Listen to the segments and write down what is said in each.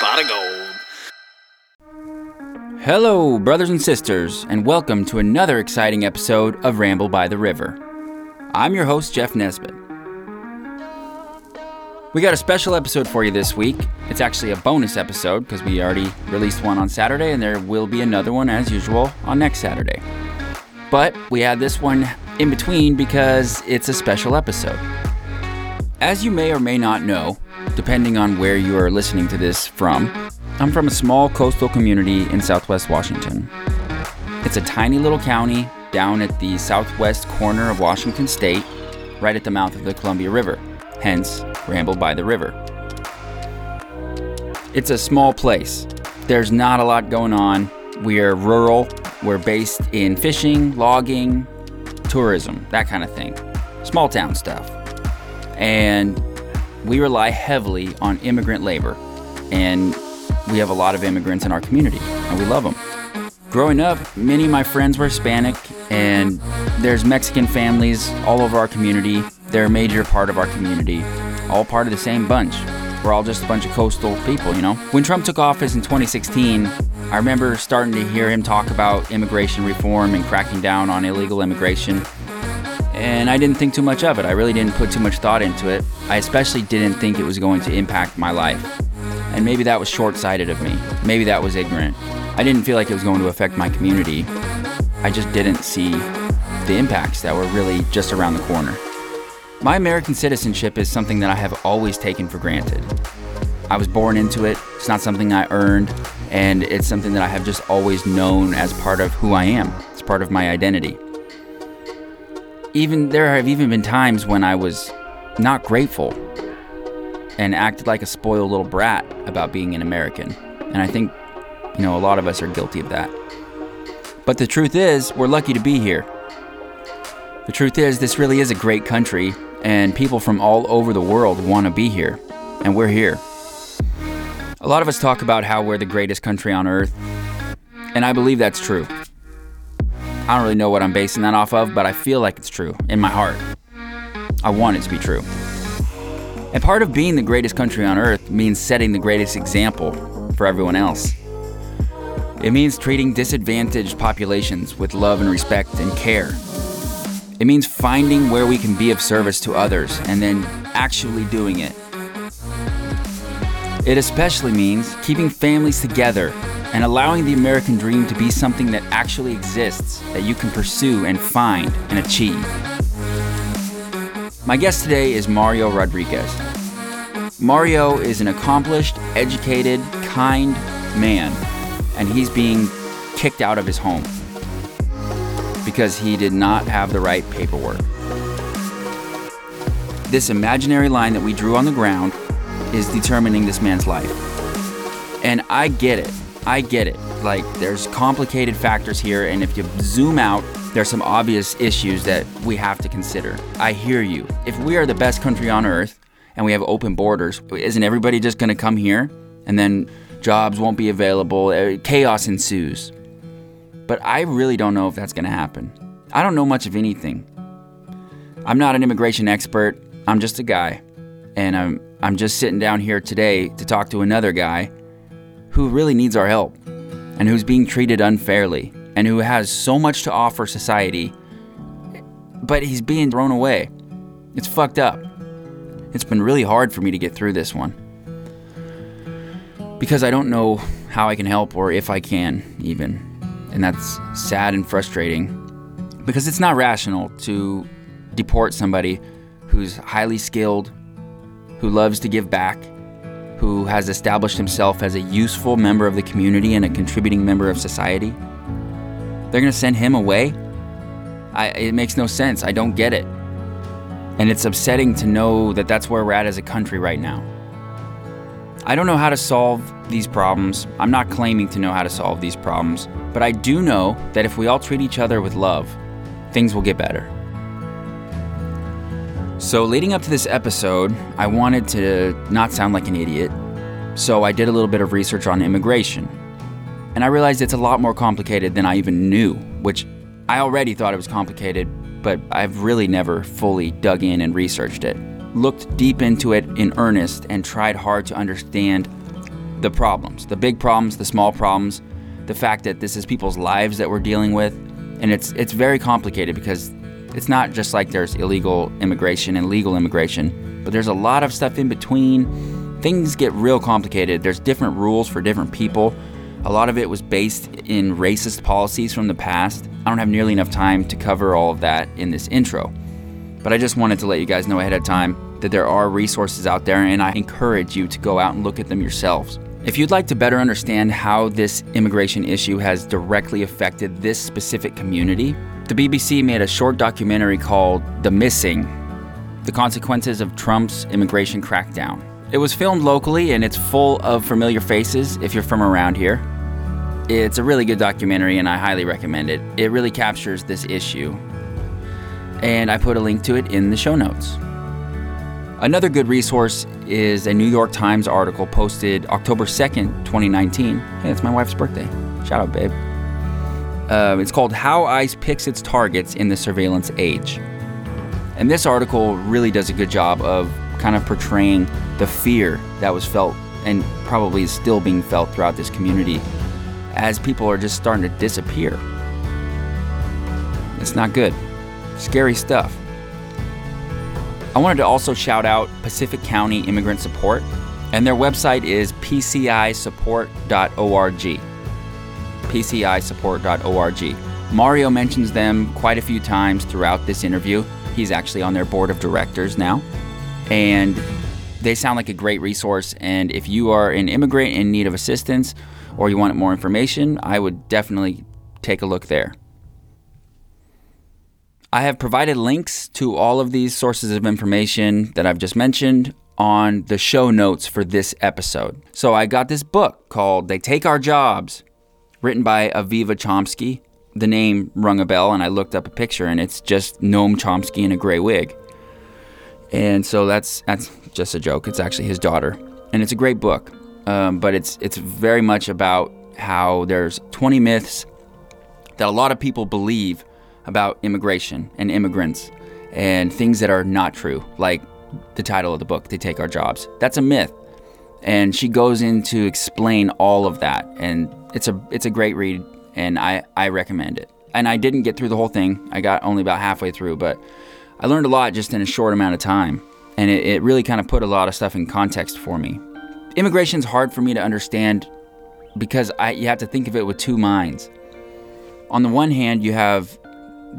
Pot of gold. Hello, brothers and sisters, and welcome to another exciting episode of Ramble by the River. I'm your host, Jeff Nesbitt. We got a special episode for you this week. It's actually a bonus episode because we already released one on Saturday, and there will be another one as usual on next Saturday. But we had this one in between because it's a special episode. As you may or may not know, depending on where you are listening to this from, I'm from a small coastal community in southwest Washington. It's a tiny little county down at the southwest corner of Washington state, right at the mouth of the Columbia River, hence Ramble by the River. It's a small place. There's not a lot going on. We're rural. We're based in fishing, logging, tourism, that kind of thing. Small town stuff. And we rely heavily on immigrant labor. And we have a lot of immigrants in our community, and we love them. Growing up, many of my friends were Hispanic, and there's Mexican families all over our community. They're a major part of our community, all part of the same bunch. We're all just a bunch of coastal people, you know? When Trump took office in 2016, I remember starting to hear him talk about immigration reform and cracking down on illegal immigration. And I didn't think too much of it. I really didn't put too much thought into it. I especially didn't think it was going to impact my life. And maybe that was short sighted of me. Maybe that was ignorant. I didn't feel like it was going to affect my community. I just didn't see the impacts that were really just around the corner. My American citizenship is something that I have always taken for granted. I was born into it, it's not something I earned, and it's something that I have just always known as part of who I am. It's part of my identity. Even there have even been times when I was not grateful and acted like a spoiled little brat about being an American. And I think, you know, a lot of us are guilty of that. But the truth is, we're lucky to be here. The truth is, this really is a great country, and people from all over the world want to be here, and we're here. A lot of us talk about how we're the greatest country on earth, and I believe that's true. I don't really know what I'm basing that off of, but I feel like it's true in my heart. I want it to be true. And part of being the greatest country on earth means setting the greatest example for everyone else. It means treating disadvantaged populations with love and respect and care. It means finding where we can be of service to others and then actually doing it. It especially means keeping families together and allowing the American dream to be something that actually exists, that you can pursue and find and achieve. My guest today is Mario Rodriguez. Mario is an accomplished, educated, kind man, and he's being kicked out of his home because he did not have the right paperwork. This imaginary line that we drew on the ground is determining this man's life. And I get it. I get it. Like, there's complicated factors here, and if you zoom out, there's some obvious issues that we have to consider. I hear you. If we are the best country on earth and we have open borders, isn't everybody just going to come here and then jobs won't be available? Uh, chaos ensues. But I really don't know if that's going to happen. I don't know much of anything. I'm not an immigration expert. I'm just a guy. And I'm I'm just sitting down here today to talk to another guy who really needs our help and who's being treated unfairly and who has so much to offer society, but he's being thrown away. It's fucked up. It's been really hard for me to get through this one because I don't know how I can help or if I can, even. And that's sad and frustrating because it's not rational to deport somebody who's highly skilled, who loves to give back, who has established himself as a useful member of the community and a contributing member of society. They're going to send him away? I, it makes no sense. I don't get it. And it's upsetting to know that that's where we're at as a country right now. I don't know how to solve these problems. I'm not claiming to know how to solve these problems, but I do know that if we all treat each other with love, things will get better. So, leading up to this episode, I wanted to not sound like an idiot, so I did a little bit of research on immigration. And I realized it's a lot more complicated than I even knew, which I already thought it was complicated, but I've really never fully dug in and researched it. looked deep into it in earnest and tried hard to understand the problems, the big problems, the small problems, the fact that this is people's lives that we're dealing with, and it's it's very complicated because it's not just like there's illegal immigration and legal immigration, but there's a lot of stuff in between. Things get real complicated. There's different rules for different people. A lot of it was based in racist policies from the past. I don't have nearly enough time to cover all of that in this intro. But I just wanted to let you guys know ahead of time that there are resources out there, and I encourage you to go out and look at them yourselves. If you'd like to better understand how this immigration issue has directly affected this specific community, the BBC made a short documentary called The Missing The Consequences of Trump's Immigration Crackdown. It was filmed locally and it's full of familiar faces if you're from around here. It's a really good documentary and I highly recommend it. It really captures this issue. And I put a link to it in the show notes. Another good resource is a New York Times article posted October 2nd, 2019. Hey, it's my wife's birthday. Shout out, babe. Uh, it's called How ICE Picks Its Targets in the Surveillance Age. And this article really does a good job of kind of portraying the fear that was felt and probably is still being felt throughout this community as people are just starting to disappear. It's not good. Scary stuff. I wanted to also shout out Pacific County Immigrant Support, and their website is pcisupport.org. pcisupport.org. Mario mentions them quite a few times throughout this interview. He's actually on their board of directors now. And they sound like a great resource. And if you are an immigrant in need of assistance or you want more information, I would definitely take a look there. I have provided links to all of these sources of information that I've just mentioned on the show notes for this episode. So I got this book called They Take Our Jobs, written by Aviva Chomsky. The name rung a bell, and I looked up a picture, and it's just Noam Chomsky in a gray wig. And so that's that's just a joke. It's actually his daughter, and it's a great book. Um, but it's it's very much about how there's 20 myths that a lot of people believe about immigration and immigrants and things that are not true, like the title of the book, They Take Our Jobs. That's a myth. And she goes in to explain all of that. And it's a it's a great read and I, I recommend it. And I didn't get through the whole thing. I got only about halfway through, but I learned a lot just in a short amount of time. And it, it really kind of put a lot of stuff in context for me. Immigration's hard for me to understand because I, you have to think of it with two minds. On the one hand, you have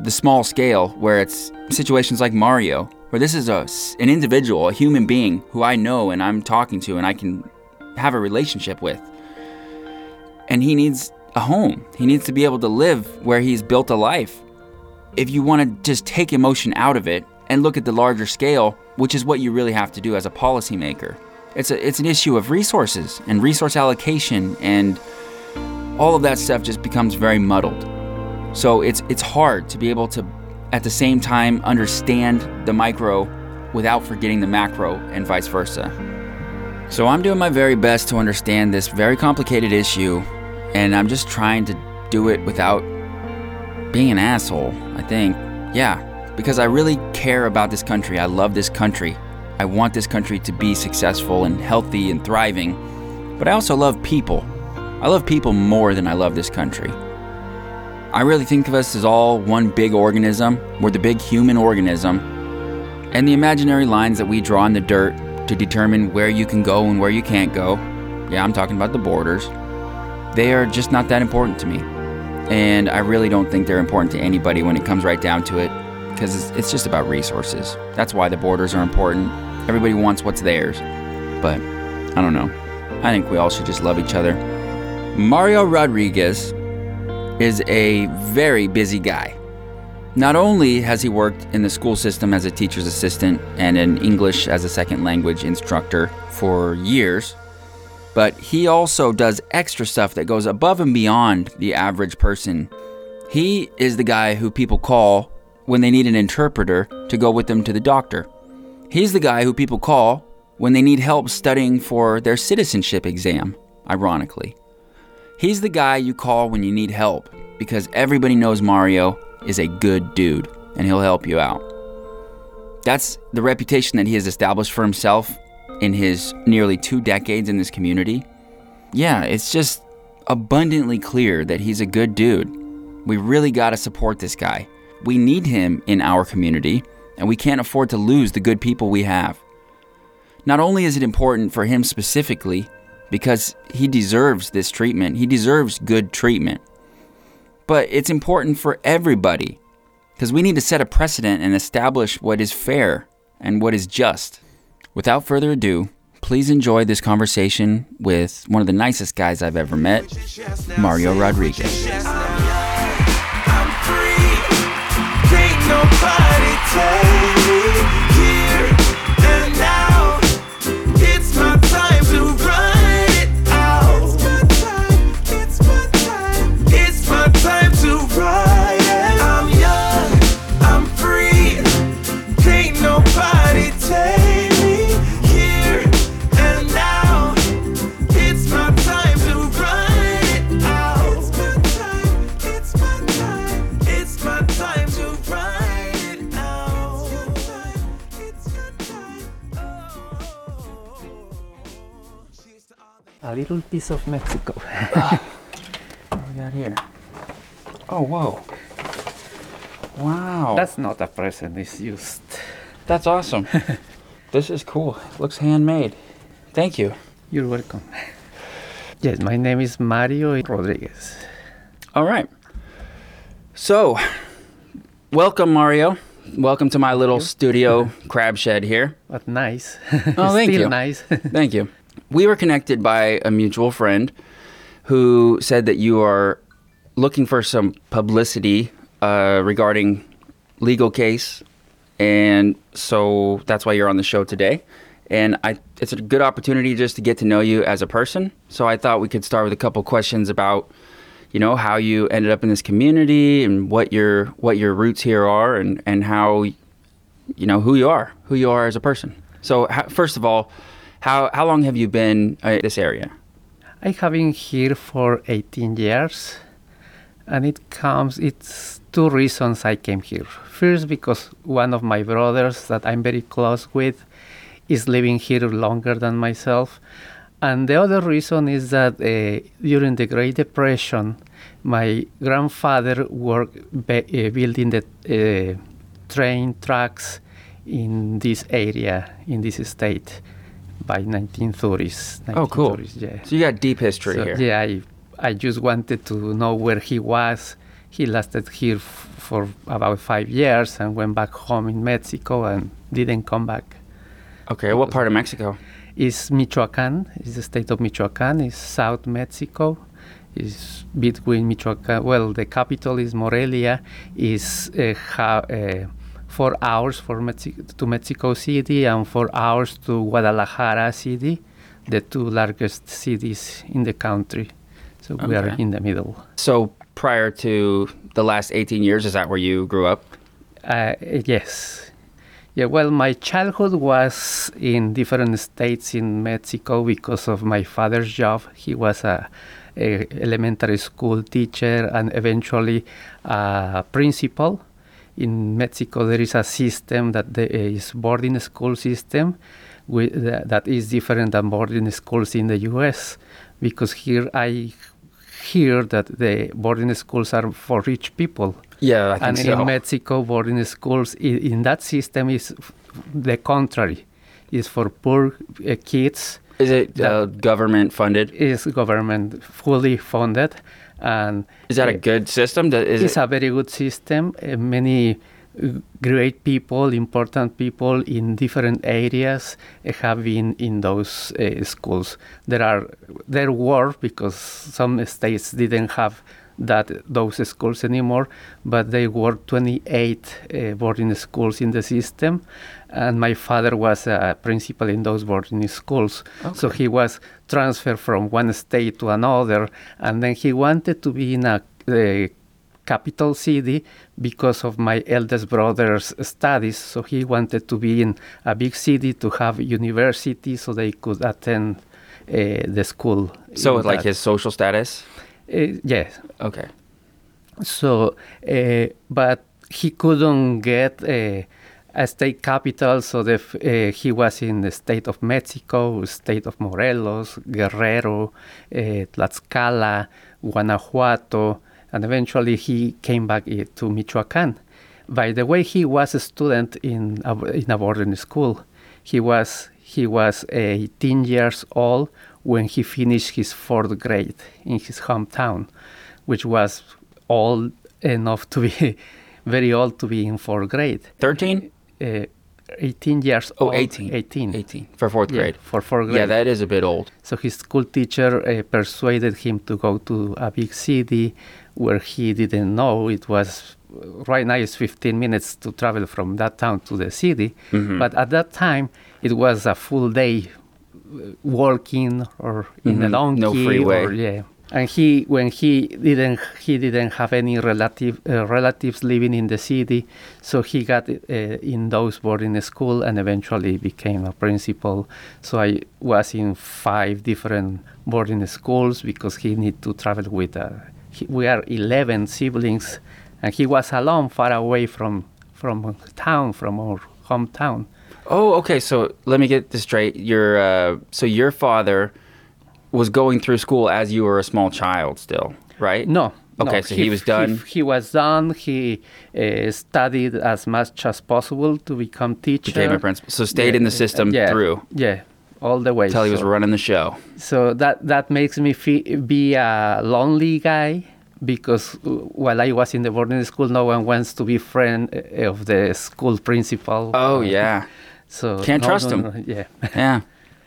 the small scale where it's situations like Mario, where this is a, an individual, a human being who I know and I'm talking to and I can have a relationship with. And he needs a home. He needs to be able to live where he's built a life. If you want to just take emotion out of it and look at the larger scale, which is what you really have to do as a policymaker, it's, a, it's an issue of resources and resource allocation, and all of that stuff just becomes very muddled. So it's it's hard to be able to at the same time understand the micro without forgetting the macro and vice versa. So I'm doing my very best to understand this very complicated issue and I'm just trying to do it without being an asshole, I think. Yeah, because I really care about this country. I love this country. I want this country to be successful and healthy and thriving. But I also love people. I love people more than I love this country. I really think of us as all one big organism. We're the big human organism. And the imaginary lines that we draw in the dirt to determine where you can go and where you can't go, yeah, I'm talking about the borders, they are just not that important to me. And I really don't think they're important to anybody when it comes right down to it, because it's, just about resources. That's why the borders are important. Everybody wants what's theirs. But I don't know. I think we all should just love each other. Mario Rodriguez is a very busy guy. Not only has he worked in the school system as a teacher's assistant and an English as a second language instructor for years, but he also does extra stuff that goes above and beyond the average person. He is the guy who people call when they need an interpreter to go with them to the doctor. He's the guy who people call when they need help studying for their citizenship exam, ironically. He's the guy you call when you need help because everybody knows Mario is a good dude and he'll help you out. That's the reputation that he has established for himself in his nearly two decades in this community. Yeah, it's just abundantly clear that he's a good dude. We really got to support this guy. We need him in our community, and we can't afford to lose the good people we have. Not only is it important for him specifically, because he deserves this treatment, he deserves good treatment, but it's important for everybody because we need to set a precedent and establish what is fair and what is just. Without further ado, please enjoy this conversation with one of the nicest guys I've ever met, Mario Rodriguez. I'm. A little piece of Mexico. What we got here? Oh, whoa. Wow. That's not a present, it's used. That's awesome. this is cool. Looks handmade. Thank you. You're welcome. Yes, my name is Mario Rodriguez. All right. So, welcome, Mario. Welcome to my little studio crab shed here. But nice. Oh, thank Still you. nice. Thank you. We were connected by a mutual friend who said that you are looking for some publicity uh, regarding legal case, and so that's why you're on the show today. And I, it's a good opportunity just to get to know you as a person. So I thought we could start with a couple questions about, you know, how you ended up in this community and what your what your roots here are, and and how, you know, who you are, who you are as a person. So first of all, how how long have you been uh, in this area? I have been here for 18 years, and it comes. It's two reasons I came here. First, because one of my brothers that I'm very close with is living here longer than myself, and the other reason is that uh, during the Great Depression, my grandfather worked be, uh, building the uh, train tracks in this area in this state by 1930s. Oh, cool. yeah. So you got deep history So, here. Yeah, I, I just wanted to know where he was. He lasted here f- for about five years and went back home in Mexico and didn't come back. Okay, what part of Mexico? It's Michoacan, it's the state of Michoacan, it's South Mexico. It's between Michoacan, well, the capital is Morelia, is uh, ha- uh, four hours for Mexi- to Mexico City and four hours to Guadalajara City, the two largest cities in the country. So we are in the middle. So prior to the last 18 years, is that where you grew up? Uh, yes. Yeah, well, my childhood was in different states in Mexico because of my father's job. He was a, a elementary school teacher and eventually a principal. In Mexico, there is a system that the, is boarding school system with, that, that is different than boarding schools in the U.S. Because here I hear that the boarding schools are for rich people Yeah, I think and so. in Mexico, boarding schools i- in that system is f- the contrary. Is for poor uh, kids. is it uh, government funded? Is government fully funded, and Is that a good system? Is it's it, a very good system. Uh, many uh, great people, important people in different areas uh, have been in those uh, schools. There are there were because some states didn't have that those schools anymore, but there were 28 uh, boarding schools in the system, and my father was a principal in those boarding schools. So he was transferred from one state to another, and then he wanted to be in a uh, capital city because of my eldest brother's studies. So he wanted to be in a big city to have university so they could attend uh, the school. so like that. his social status? Uh, yes. Okay. So, uh, but he couldn't get uh, a state capital. So the, f- uh, he was in the state of Mexico, state of Morelos, Guerrero, uh, Tlaxcala, Guanajuato, and eventually he came back to Michoacan. By the way, he was a student in a, in a boarding school. He was he was 18 years old when he finished his fourth grade in his hometown, which was old enough to be very old to be in fourth grade. 13? Uh, 18 years Oh, old. 18. 18. 18 for fourth Yeah, grade. for fourth grade. Yeah, that is a bit old. So his school teacher uh, persuaded him to go to a big city where he didn't know it was right now it's 15 minutes to travel from that town to the city Mhm. but at that time it was a full day walking or in a Mhm. donkey No freeway. or yeah and he when he didn't he didn't have any relative uh, relatives living in the city so he got uh, in those boarding school and eventually became a principal so i was in five different boarding schools because he need to travel with uh, he, we are 11 siblings and he was alone far away from from town from our hometown Oh, okay. So let me get this straight. Your uh, so your father was going through school as you were a small child, still, right? No. Okay, no. so he was done? He, was done. He uh, studied as much as possible to become teacher. Became a principal. So stayed in the system yeah, through Yeah, all the way. until he was running the show. so that that makes me fe- be a lonely guy because uh, while I was in the boarding school, no one wants to be friend uh, of the school principal. Oh Uh, yeah, So Can't trust them. no, yeah, yeah.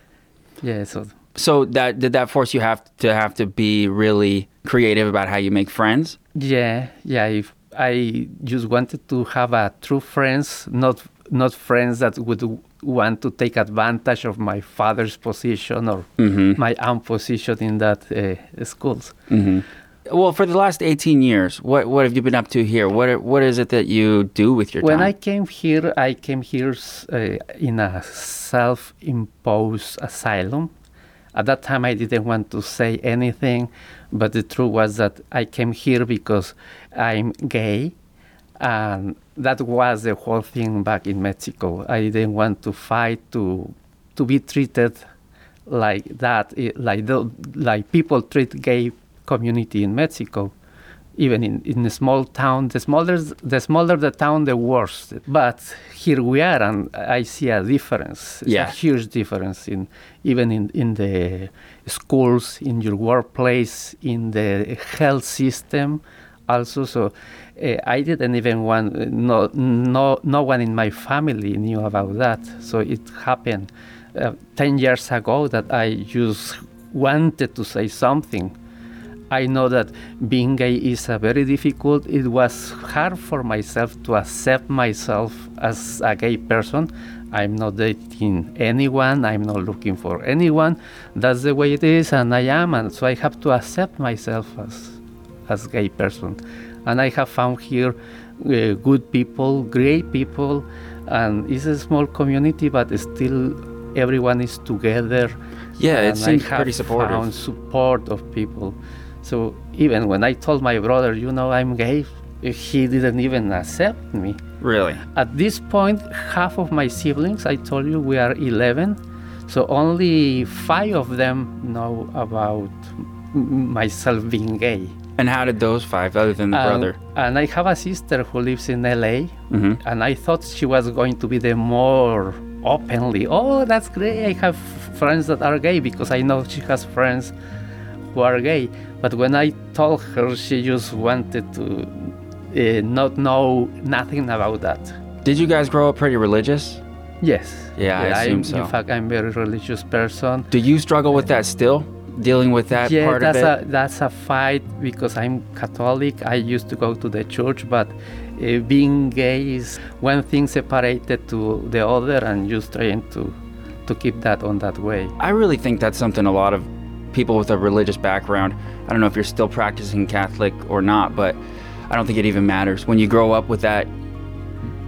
yeah. So So that did that force you have to have to be really creative about how you make friends? Yeah, yeah. If I just wanted to have a true friends, not not friends that would want to take advantage of my father's position or Mhm. my own position in that uh, schools. Mm-hmm. Well, for the last eighteen years, what what have you been up to here? What are- what is it that you do with your When time? I came here, I came here uh, in a self-imposed asylum. At that time, I didn't want to say anything, but the truth was that I came here because I'm gay, and that was the whole thing back in Mexico. I didn't want to fight to to be treated like that, like the, like people treat gay community in Mexico even in, in a small town, the smaller the smaller the town, the worse. But here we are, and I see a difference. It's Yeah. a huge difference in even in, in the schools, in your workplace, in the health system, also. So uh, I didn't even want no no no one in my family knew about that. So it happened uh, ten years ago that I just wanted to say something. I know that being gay is a very difficult. It was hard for myself to accept myself as a gay person. I'm not dating anyone. I'm not looking for anyone. That's the way it is, and I am, and so I have to accept myself as as gay person. And I have found here uh, good people, great people, and it's a small community, but still everyone is together. Yeah, it seems pretty supportive. Found support of people. So even when I told my brother, you know, I'm gay, he didn't even accept me. really? At this point, half of my siblings, I told you, we are 11. So only five of them know about myself being gay. And how did those five, other than the And- brother? And I have a sister who lives in LA, hmm and I thought she was going to be the more openly. Oh, that's great! I have friends that are gay because I know she has friends who are gay. But when I told her, she just wanted to uh, not know nothing about that. Did you guys grow up pretty religious? Yes. Yeah, I assume so. In fact, I'm a very religious person. Do you struggle with that still? Dealing with that yeah, part of that's it? a that's a fight because I'm Catholic. I used to go to the church, but uh, being gay is one thing separated to the other, and just trying to to keep that on that way. I really think that's something a lot of people with a religious background, I don't know if you're still practicing Catholic or not, but I don't think it even matters. When you grow up with that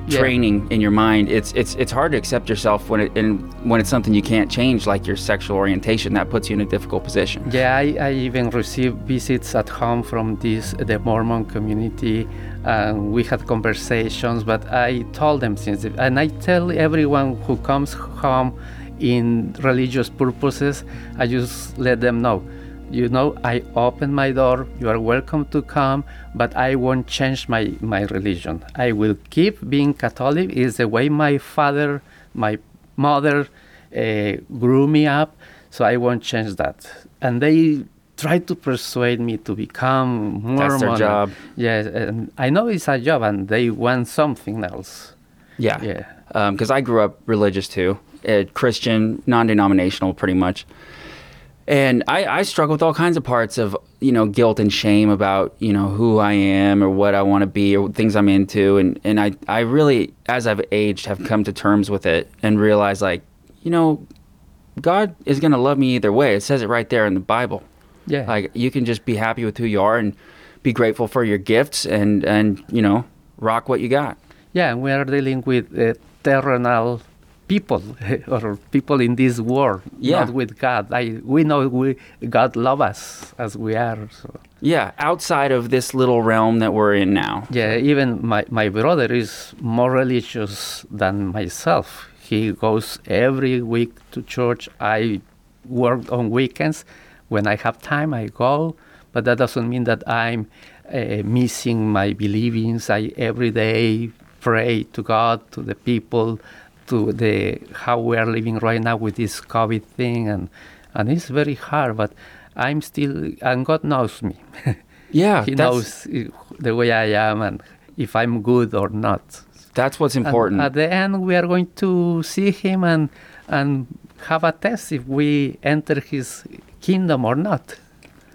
Yeah. training in your mind. It's it's it's hard to accept yourself when it and when it's something you can't change, like your sexual orientation. That puts you in a difficult position. Yeah, I, I even received visits at home from this the Mormon community, and we had conversations. But I told them since, and I tell everyone who comes home in religious purposes, I just let them know. You know, I open my door. You are welcome to come, but I won't change my, my religion. I will keep being Catholic. Is the way my father, my mother, uh, grew me up so I won't change that. And they try to persuade me to become Mormon. That's their job. Yes, and I know it's a job, and they want something else. Yeah. Yeah. Because I grew up religious too, uh, Christian, non-denominational, pretty much. And I, I struggle with all kinds of parts of you know guilt and shame about you know who I am or what I want to be or things I'm into and and I I really as I've aged have come to terms with it and realized like you know God is gonna love me either way. It says it right there in the Bible. Yeah. Like you can just be happy with who you are and be grateful for your gifts and and you know rock what you got. yeah, and we are dealing with uh, terrenal people or people in this world, Yeah. not with God. I, we know we, God loves us as we are. So. Yeah, outside of this little realm that we're in now. Yeah, even my, my brother is more religious than myself. He goes every week to church. I work on weekends. When I have time, I go, but that doesn't mean that I'm uh, missing my believings. I every day pray to God, to the people, to the how we are living right now with this COVID thing, and and it's very hard. But I'm still, and God knows me. Yeah, he knows the way I am and if I'm good or not. that's what's And important. at the end, we are going to see him and and have a test if we enter his kingdom or not.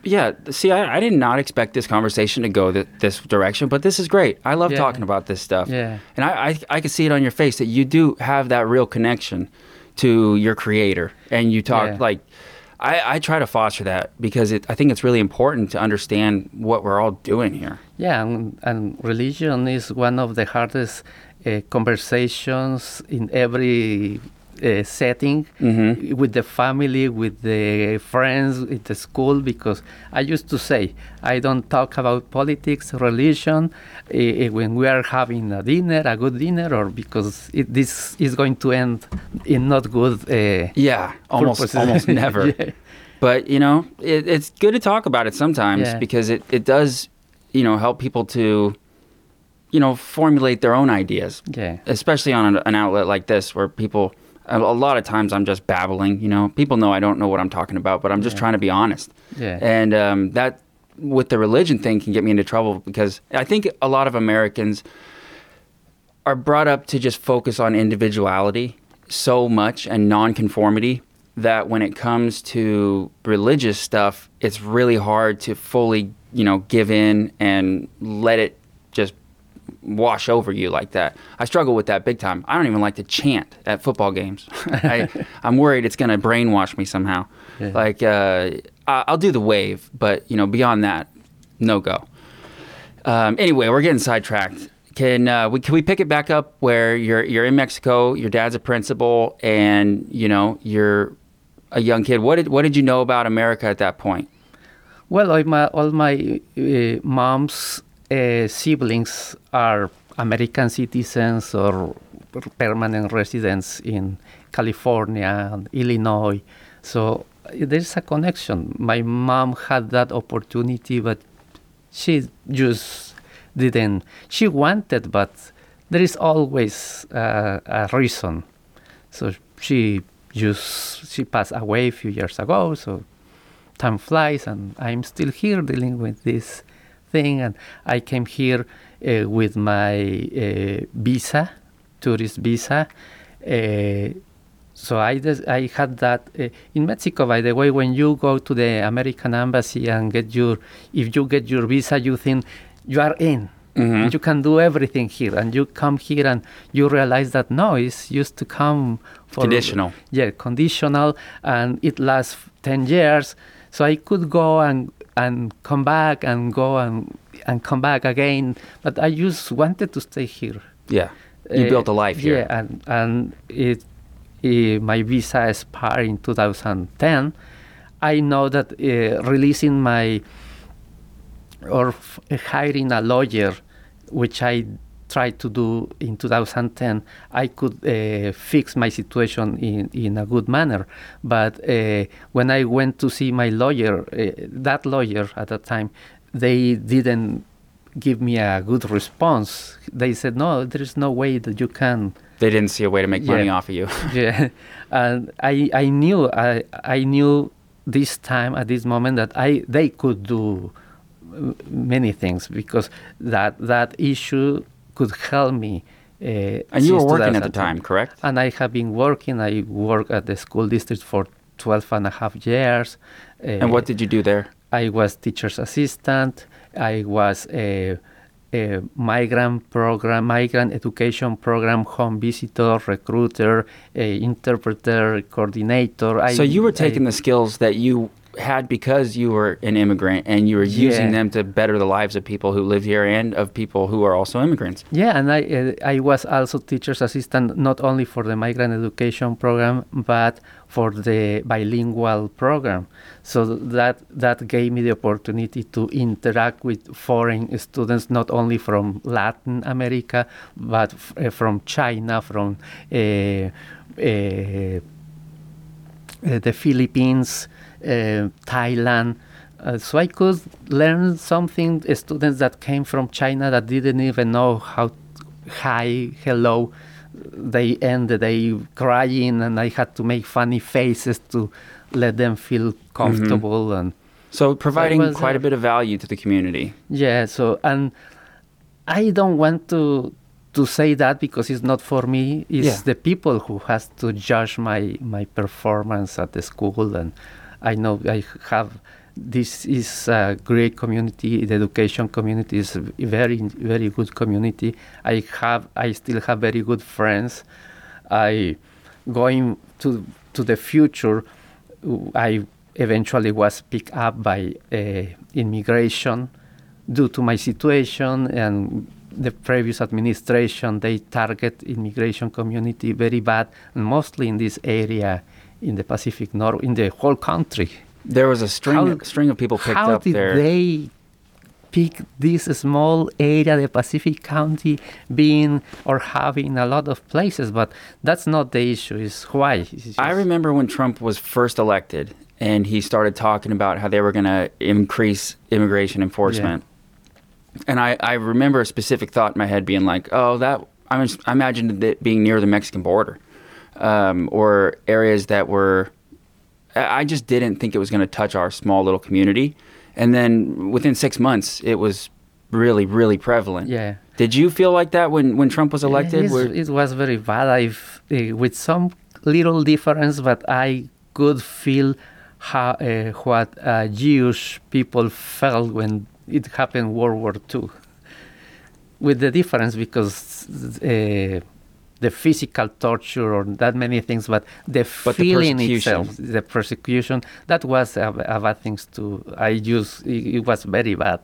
Yeah, see, I, I did not expect this conversation to go th- this direction, but this is great. I love Yeah. talking about this stuff. Yeah. And I, I, I can see it on your face that you do have that real connection to your creator. And you talk Yeah. like, I, I try to foster that because it, I think it's really important to understand what we're all doing here. Yeah, and, and religion is one of the hardest uh, conversations in every uh, setting Mhm. with the family, with the friends, with the school. Because I used to say I don't talk about politics, religion uh, when we are having a dinner, a good dinner, or because it, this is going to end in not good. Uh, Yeah, almost purposes. almost never. Yeah. But you know, it, it's good to talk about it sometimes Yeah. because it, it does, you know, help people to, you know, formulate their own ideas. Yeah. Especially on an outlet like this where people. A a lot of times I'm just babbling. You know, people know I don't know what I'm talking about, but I'm just Yeah. trying to be honest. Yeah. And um, that with the religion thing can get me into trouble because I think a lot of Americans are brought up to just focus on individuality so much and nonconformity that when it comes to religious stuff, it's really hard to fully, you know, give in and let it just wash over you like that. I struggle with that big time. I don't even like to chant at football games. I, I'm worried it's going to brainwash me somehow. Yeah. Like, uh, I- I'll do the wave, but, you know, beyond that, no go. Um, anyway, we're getting sidetracked. Can uh, we can we pick it back up where you're you're in Mexico? Your dad's a principal, and you know you're a young kid. What did what did you know about America at that point? Well, all my, all my uh, mom's uh, siblings are American citizens or permanent residents in California and Illinois. So uh, there's a connection. My mom had that opportunity, but she just didn't. She wanted, but there is always uh, a reason. So she just she passed away a few years ago. So time flies and I'm still here dealing with this thing and I came here uh, with my uh, visa, tourist visa. Uh, so I, des- I had that uh, in Mexico. By the way, when you go to the American embassy and get your, if you get your visa, you think you are in. Mhm. You can do everything here, and you come here and you realize that no, it's used to come for Conditional. yeah, conditional, and it lasts 10 years. So I could go and, and come back and go and, and come back again, but I just wanted to stay here. Yeah, You uh, built a life here. Yeah, and and it, eh, my visa expired in 2010. I know that uh, releasing my or f- hiring a lawyer, which I tried to do in 2010, I could uh, fix my situation in, in a good manner. But uh, when I went to see my lawyer, uh, that lawyer at the time, they didn't give me a good response. They said, no, there is no way that you can They didn't see a way to make money Yeah. off of you. yeah and i i knew i i knew this time at this moment that i they could do many things because that that issue could help me uh, And you were working at the time, correct? and i have been working i worked at the school district for 12 and a half years uh, And what did you do there? I was teacher's assistant. I was a, a migrant program, migrant education program, home visitor, recruiter, interpreter, coordinator. I, so you were taking I, the skills that you had because you were an immigrant and you were using Yeah. them to better the lives of people who live here and of people who are also immigrants. yeah, and I uh, I was also teacher's assistant not only for the migrant education program but for the bilingual program. So that that gave me the opportunity to interact with foreign students not only from Latin America but f- uh, from China, from uh, uh, the Philippines, Thailand. Uh, so I could learn something. uh, Students that came from China that didn't even know how hi, hello. They end the day crying, and I had to make funny faces to let them feel comfortable. And So providing was, quite a uh, bit of value to the community. yeah, so and I don't want to to say that because it's not for me. It's Yeah. the people who has to judge my my performance at the school, and I know I have. This is a great community. The education community is a very very good community. I have I still have very good friends. I going to to the future. I eventually was picked up by uh, immigration due to my situation and the previous administration. They target immigration community very bad, mostly in this area in the Pacific North, in the whole country. There was a string How- string of people picked up there. How did they pick this small area, the Pacific County, being or having a lot of places? But that's not the issue. Is why? I remember when Trump was first elected and he started talking about how they were going to increase immigration enforcement. And I, I remember a specific thought in my head being like, oh, that, I, was, I imagined it being near the Mexican border um, or areas that were, I just didn't think it was going to touch our small little community. And then within six months, it was really, really prevalent. Yeah. Did you feel like that when, when Trump was elected? Were- it was very bad. I, uh, with some little difference, but I could feel how uh, what uh, Jewish people felt when it happened World War II. With the difference, because uh, the physical torture or that many things, but the But feeling persecution. itself, the persecution, that was a, a bad things too. I use it, it was very bad,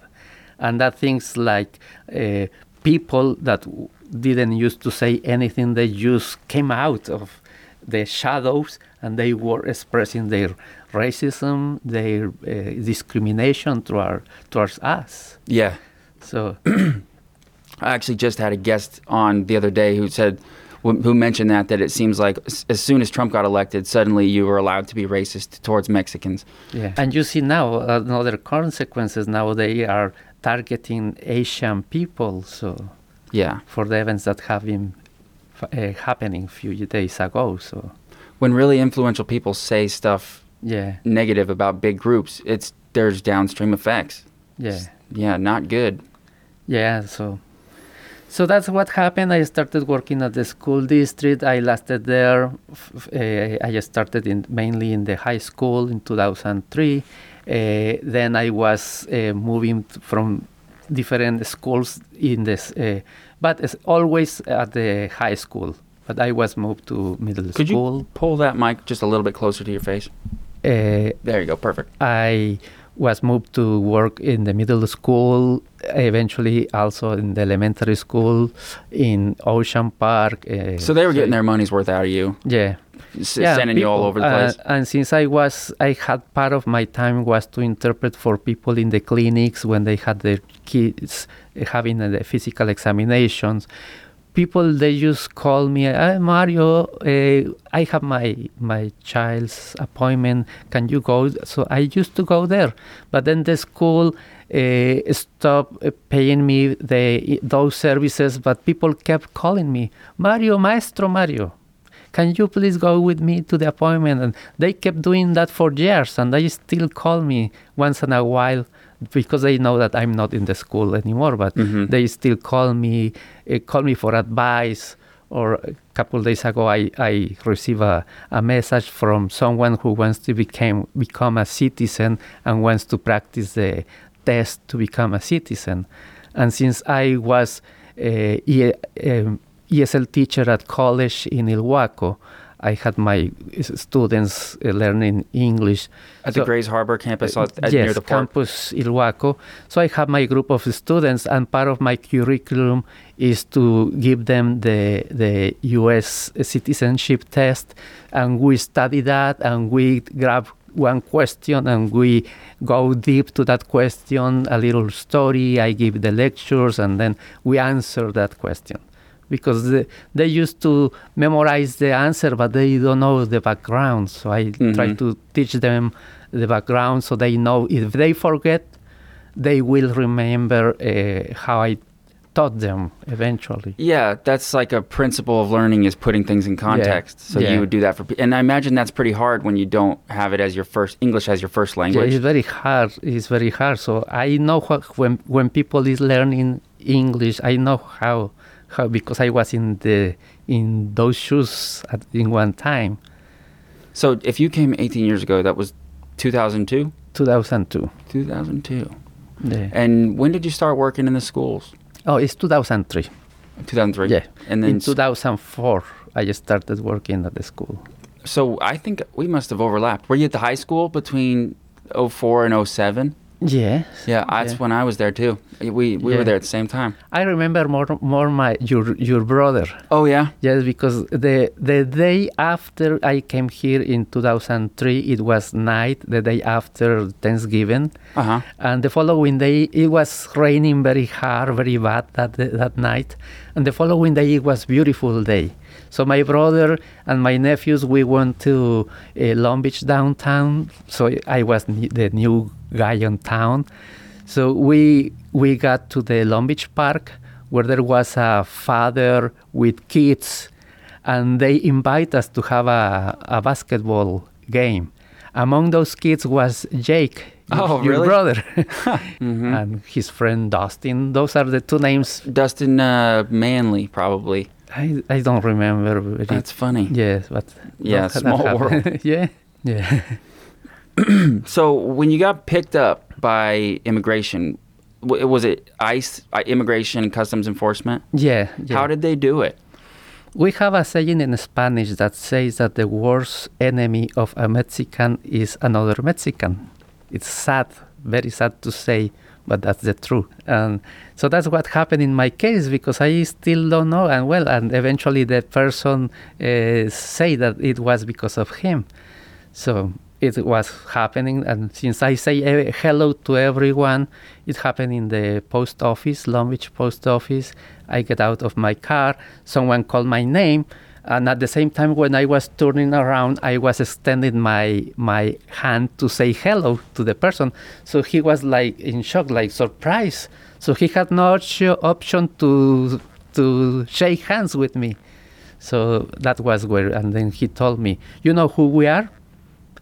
and that things like uh, people that w- didn't used to say anything, they just came out of the shadows and they were expressing their racism, their uh, discrimination toward, towards us. yeah. So I actually just had a guest on the other day who said, who mentioned that that it seems like as soon as Trump got elected, suddenly you were allowed to be racist towards Mexicans. Yeah. And you see now another consequences. Now they are targeting Asian people. So Yeah. for the events that have been f- uh, happening few days ago. So When really influential people say stuff yeah, negative about big groups, it's there's downstream effects. yeah, Yeah, not good. yeah. So. So that's what happened. I started working at the school district. I lasted there. Uh, I started in mainly in the high school in 2003. Uh, then I was uh, moving from different schools in this, uh, but it's always at the high school. But I was moved to middle Could school. you pull that mic just a little bit closer to your face? Uh, There you go. Perfect. I was moved to work in the middle school, eventually also in the elementary school, in Ocean Park. Uh, So they were getting their money's worth out of you, Yeah. s- sending you all over the uh, place. and since I was, I had part of my time was to interpret for people in the clinics when they had their kids uh, having uh, the physical examinations. People they just call me, "Ah, Mario, uh, I have my my child's appointment. Can you go? So I used to go there, but then the school uh, stopped paying me the those services. But people kept calling me, Mario, Maestro Mario can you please go with me to the appointment? And they kept doing that for years, and they still call me once in a while because they know that I'm not in the school anymore. But Mhm. they still call me, uh, call me for advice. Or a couple days ago, I, I received a, a message from someone who wants to become become a citizen and wants to practice the test to become a citizen. And since I was uh, e- um, ESL teacher at college in Ilwaco. I had my students uh, learning English At the So- Grays Harbor campus at, at, yes, near the port. campus Ilwaco. So I have my group of students, and part of my curriculum is to give them the the U.S. citizenship test, and we study that, and we grab one question, and we go deep to that question, a little story. I give the lectures, and then we answer that question. Because the, they used to memorize the answer, but they don't know the background. So I try Mhm. to teach them the background so they know if they forget, they will remember uh, how I taught them eventually. Yeah, that's like a principle of learning is putting things in context. So Yeah. you would do that for, and I imagine that's pretty hard when you don't have it as your first English as your first language. Yeah, it's very hard. It's very hard. So I know when when people is learning English, I know how how because I was in the in those shoes at, in one time, So if you came 18 years ago, that was 2002. 2002. 2002. Yeah. And when did you start working in the schools? Oh, it's 2003. 2003. Yeah. And then in 2004, I just started working at the school. so I think we must have overlapped. Were you at the high school between 04 and 07? Yeah. Yeah, that's Yeah. when I was there too. We we were there at the same time. I remember more more my your your brother. Oh yeah. Yes, because the the day after I came here in 2003, it was night. The day after Thanksgiving, Uh huh. and the following day it was raining very hard, very bad that that night. And the following day it was beautiful day. So my brother and my nephews we went to uh, Long Beach downtown. So I was the new guy in town. So we we got to the Long Beach Park where there was a father with kids, and they invite us to have a, a basketball game. Among those kids was Jake, your, Oh, your really? brother, Mhm. and his friend Dustin. Those are the two names. Dustin uh, Manley, probably. I, I don't remember. Very, That's funny. yes, but Yeah, small world. yeah, yeah. So when you got picked up by immigration, was it ICE, Immigration and Customs Enforcement? Yeah, yeah. How did they do it? We have a saying in Spanish that says that the worst enemy of a Mexican is another Mexican. It's sad, very sad to say, but that's the truth. And so that's what happened in my case because I still don't know. And well, and eventually the person uh, say that it was because of him. So it was happening, and since I say eh, hello to everyone, it happened in the post office, Long Beach post office. I get out of my car, someone called my name, and at the same time, when I was turning around, I was extending my my hand to say hello to the person. So he was like in shock, like surprised. So he had no option to to shake hands with me. So that was where, and then he told me, "You know who we are?"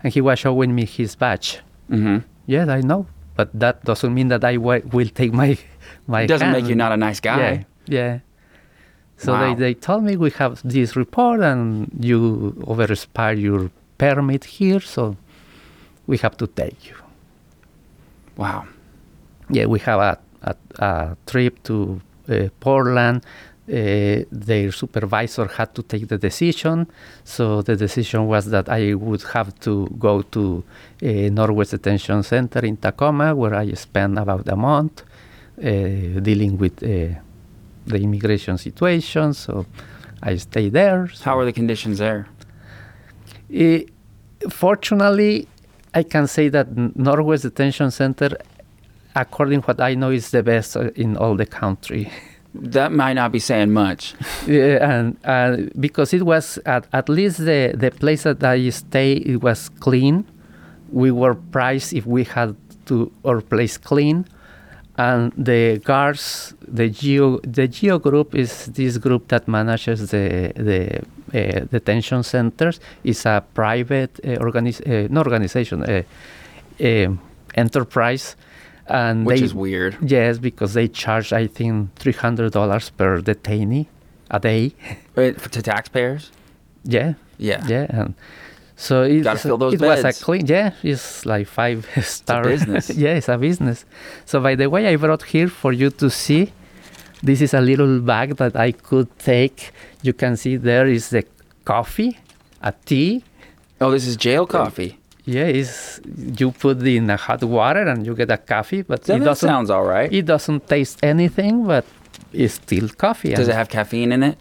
And he was showing me his badge. Mm-hmm. Yes, I know, but that doesn't mean that I w- will take my my. It doesn't make you not a nice guy. Yeah, yeah. So Wow. they, they told me we have this report and you overexpired your permit here, so we have to take you. Wow. Yeah, we have a, a, a trip to uh, Portland. uh, their supervisor had to take the decision. So the decision was that I would have to go to uh, Northwest Detention Center in Tacoma, where I spent about a month uh, dealing with uh, the immigration situation. So I stay there. How are the conditions there? Fortunately, I can say that N- Northwest Detention Center, according what I know, is the best uh, in all the country. That might not be saying much. Yeah, and uh, because it was at, at least the, the place that I stay, it was clean. We were priced if we had to our place clean, and the guards, the geo the geo group is this group that manages the the uh, detention centers. It's a private uh, organiz- uh, not organization, uh, uh, enterprise, and Which they, is weird. Yes, because they charge I think three hundred dollars per detainee a day. Wait, to taxpayers? Yeah, Yeah. yeah, and so it, Gotta fill those it was a clean. Yeah, it's like five star business. yeah, it's a business. So by the way, I brought here for you to see. This is a little bag that I could take. You can see there is the coffee, a tea. Oh, this is jail coffee. Yeah, it's you put in a hot water and you get a coffee, but it doesn't. sounds all right. it doesn't taste anything, but it's still coffee. Does it have caffeine in it?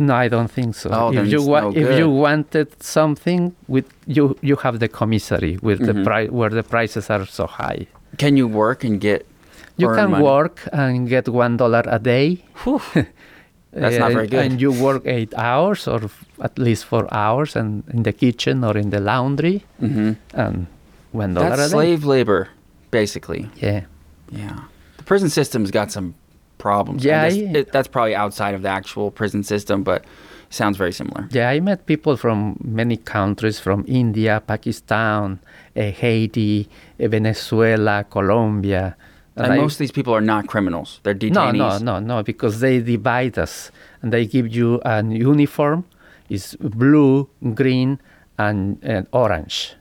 No, I don't think so. Oh, if you wa- no if you wanted something with you, you have the commissary with the Mhm. price where the prices are so high. Can you work and get? You can money? work and get one dollar a day. That's not Uh, very good. And you work eight hours or f- at least four hours, and in the kitchen or in the laundry, hmm and one dollar That's a day. slave labor, basically. Yeah. Yeah. The prison system's got some problems. Yeah, I- it, that's probably outside of the actual prison system, but sounds very similar. Yeah, I met people from many countries, from India, Pakistan, uh, Haiti, uh, Venezuela, Colombia. And I- most of these people are not criminals. They're No, detainees. no, no, no, because they divide us and they give you an uniform. It's blue, green, and, and orange.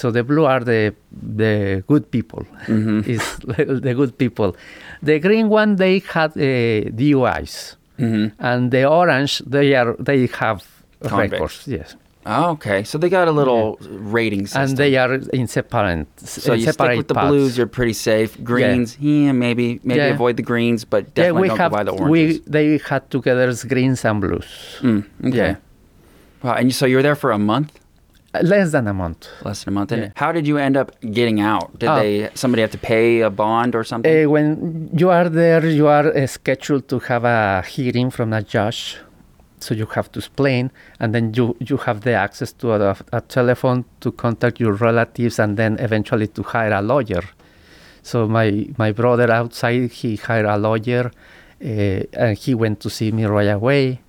So the blue are the the good people. Mhm. Is the good people. The green one they had uh, DUIs, hmm and the orange they are they have Convicts. records. Yes, Oh, okay. So they got a little rating system. and they are in separate. so in you stick with the paths. blues, you're pretty safe. Greens, yeah, maybe maybe Yeah. avoid the greens, but yeah, definitely we don't have go by the we oranges. they had together greens and blues. Mm, okay. Yeah. Wow. And so you were there for a month, Less than a month. less than a month. Yeah. how did you end up getting out? Did Oh. they somebody have to pay a bond or something? Uh, when you are there, you are uh, scheduled to have a hearing from a judge. So you have to explain, and then you, you have the access to a, a telephone to contact your relatives, and then eventually to hire a lawyer. So my my brother outside, he hired a lawyer, uh, and he went to see me right away,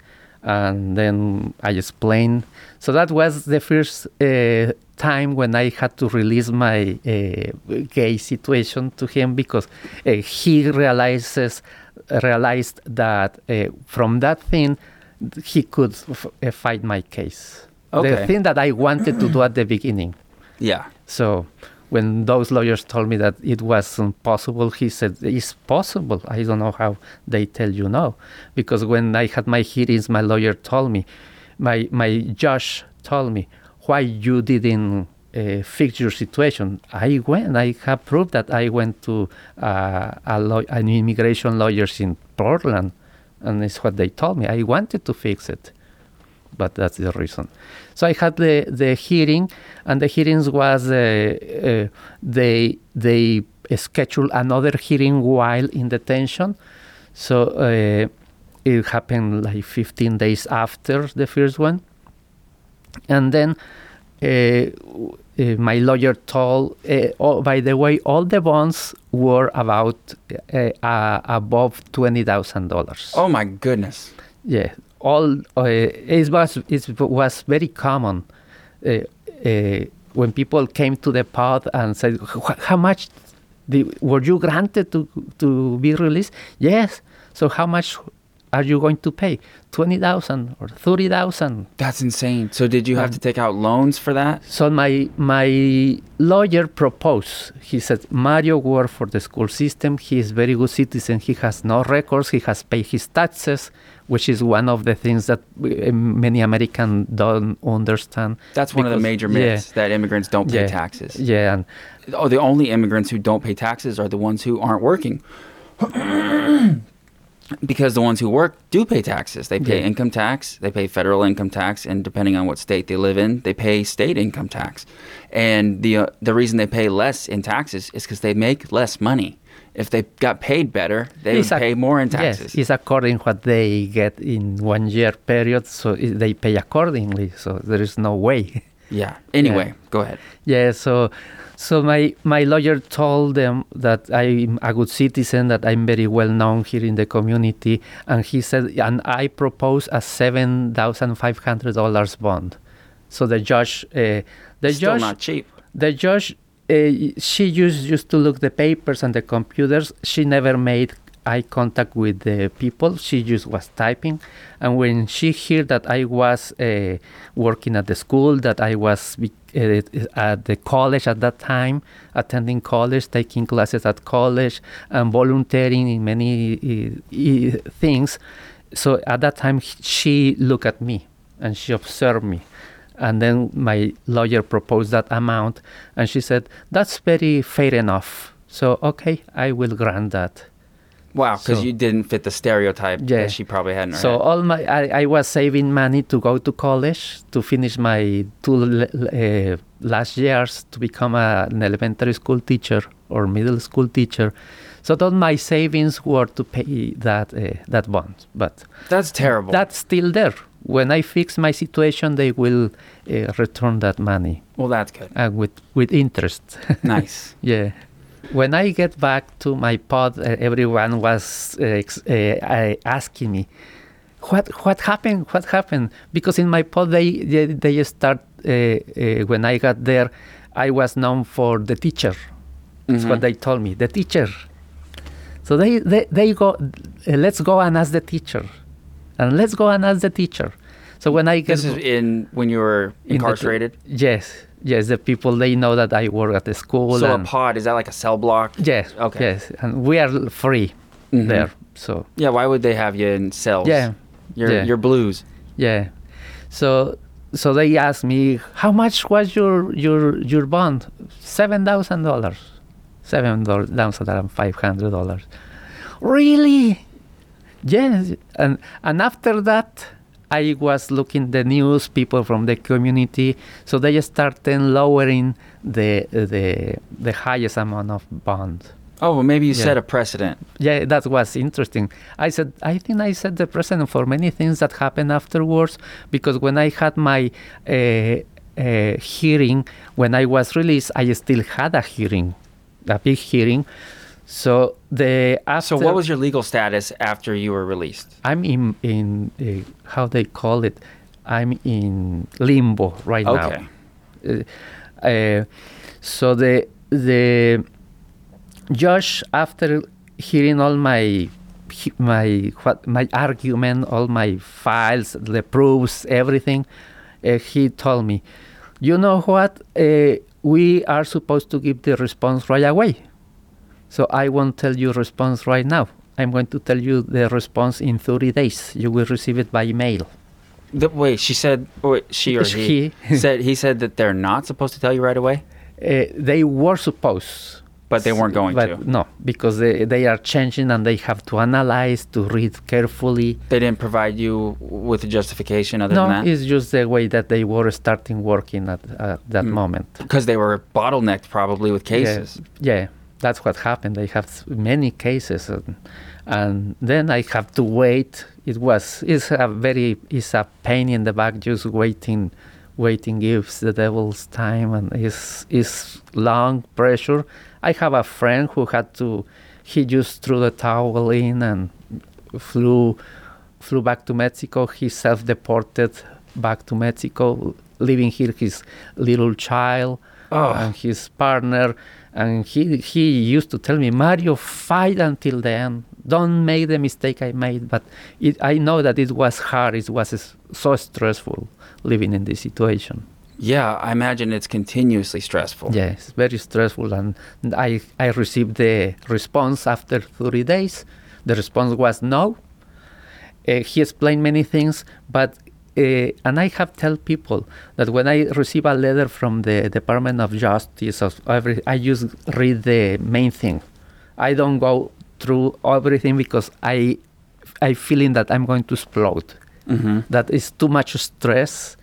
and then I explained. So that was the first uh, time when I had to release my uh, gay situation to him because uh, he realizes realized that uh, from that thing he could f- uh, fight my case. Okay. The thing that I wanted to do at the beginning. yeah. So when those lawyers told me that it wasn't possible, he said, It's possible. I don't know how they tell you no. Because when I had my hearings, my lawyer told me, my, my judge told me, why you didn't uh, fix your situation. I went, I have proof that I went to uh, a law- an immigration lawyers in Portland, and it's what they told me. I wanted to fix it but that's the reason. So I had the, the hearing, and the hearings was uh, uh, they they scheduled another hearing while in detention. So uh, it happened like 15 days after the first one, and then. Uh, uh, my lawyer told, uh, oh, by the way, all the bonds were about uh, uh, above twenty thousand dollars. Oh my goodness. Yeah, all uh, it was it was very common uh, uh, when people came to the pod and said, "How much the, were you granted to to be released?" Yes. So how much are you going to pay? 20,000 or 30,000? That's insane. So did you have Um, to take out loans for that? So my my lawyer proposed. He said Mario worked for the school system. He is very good citizen. He has no records. He has paid his taxes, which is one of the things that uh, many Americans don't understand. That's one of the major yeah, myths that immigrants don't pay yeah, taxes. Yeah, and Oh, the only immigrants who don't pay taxes are the ones who aren't working. Because the ones who work do pay taxes. They pay Yeah. income tax, they pay federal income tax, and depending on what state they live in, they pay state income tax. And the uh, the reason they pay less in taxes is because they make less money. If they got paid better, they would It's ac- pay more in taxes. Yes, it's according what they get in one year period, so they pay accordingly. So there is no way. yeah. Anyway, go ahead. Yeah, so so my my lawyer told them that I'm a good citizen, that I'm very well known here in the community, and he said, and I propose a seven thousand five hundred dollars bond. So the judge, uh, the Still judge, not cheap. the judge, uh, she used used to look the papers and the computers. She never made eye contact with the people. She just was typing, and when she heard that I was uh, working at the school, that I was be- at the college at that time, attending college, taking classes at college, and volunteering in many things. So at that time, she looked at me and she observed me. And then my lawyer proposed that amount, and she said, That's very fair enough. So, okay, I will grant that. Wow, because So- you didn't fit the stereotype Yeah. that she probably had in her So head. all my I, I was saving money to go to college to finish my two uh, last years to become a, an elementary school teacher or middle school teacher. So all my savings were to pay that uh, that bond, but That's terrible. that's still there. When I fix my situation, they will uh, return that money well, that's good. uh, with with interest. nice. Yeah. When I get back to my pod, uh, everyone was uh, uh, asking me, "What what happened? What happened?" Because in my pod, they they, they start uh, uh, when I got there, I was known for the teacher. That's Mhm. what they told me, the teacher. So they they, they go, uh, let's go and ask the teacher, and let's go and ask the teacher. So when I get This is in when you were in the- incarcerated. yes, yes, the people they know that I work at the school. so a pod is that like a cell block? Yes. Okay. Yes, and we are free Mhm. there. So Yeah. Why would they have you in cells? Yeah, You're yeah. blues. yeah, so so they asked me how much was your your your bond? Seven thousand dollars, seven thousand five hundred dollars. Really? Yes. And and after that, I was looking the news, people from the community, so they started lowering the the the highest amount of bond. Oh, well, maybe you Yeah. set a precedent. Yeah, that was interesting. I said, I think I set the precedent for many things that happened afterwards because when I had my uh, uh, hearing, when I was released, I still had a hearing, a big hearing. So the after So, what was your legal status after you were released? I'm in in uh, how they call it. I'm in limbo right Okay. now. Uh, uh, so the the judge, after hearing all my my what my argument, all my files, the proofs, everything, uh, he told me, you know what? Uh, we are supposed to give the response right away. So I won't tell you response right now. I'm going to tell you the response in 30 days. You will receive it by mail. The, wait, she said. Wait, she or he, he. said. He said that they're not supposed to tell you right away, Uh, they were supposed. but they weren't going but to. No, because they, they are changing and they have to analyze, to read carefully. They didn't provide you with a justification other no, than that. No, it's just the way that they were starting working at uh, that Mm. moment. Because they were bottlenecked probably with Yeah, cases. Yeah, that's what happened. They have many cases, and, and then I have to wait. It was it's a very it's a pain in the back just waiting. Waiting gives the devil's time, and it's it's long pressure. I have a friend who had to. He just threw the towel in and flew flew back to Mexico. He self-deported back to Mexico, leaving here his little child Oh. and his partner. And he he used to tell me, Mario, fight until the end. don't make the mistake I made. But it, I know that it was hard. It was so stressful living in this situation. Yeah, I imagine it's continuously stressful. Yes, very stressful. And I, I received the response after 30 days. The response was no. Uh, he explained many things, but uh, and I have tell people that when I receive a letter from the Department of Justice, of every, I just read the main thing. I don't go through everything because I, I feeling that I'm going to explode. hmm That is too much stress.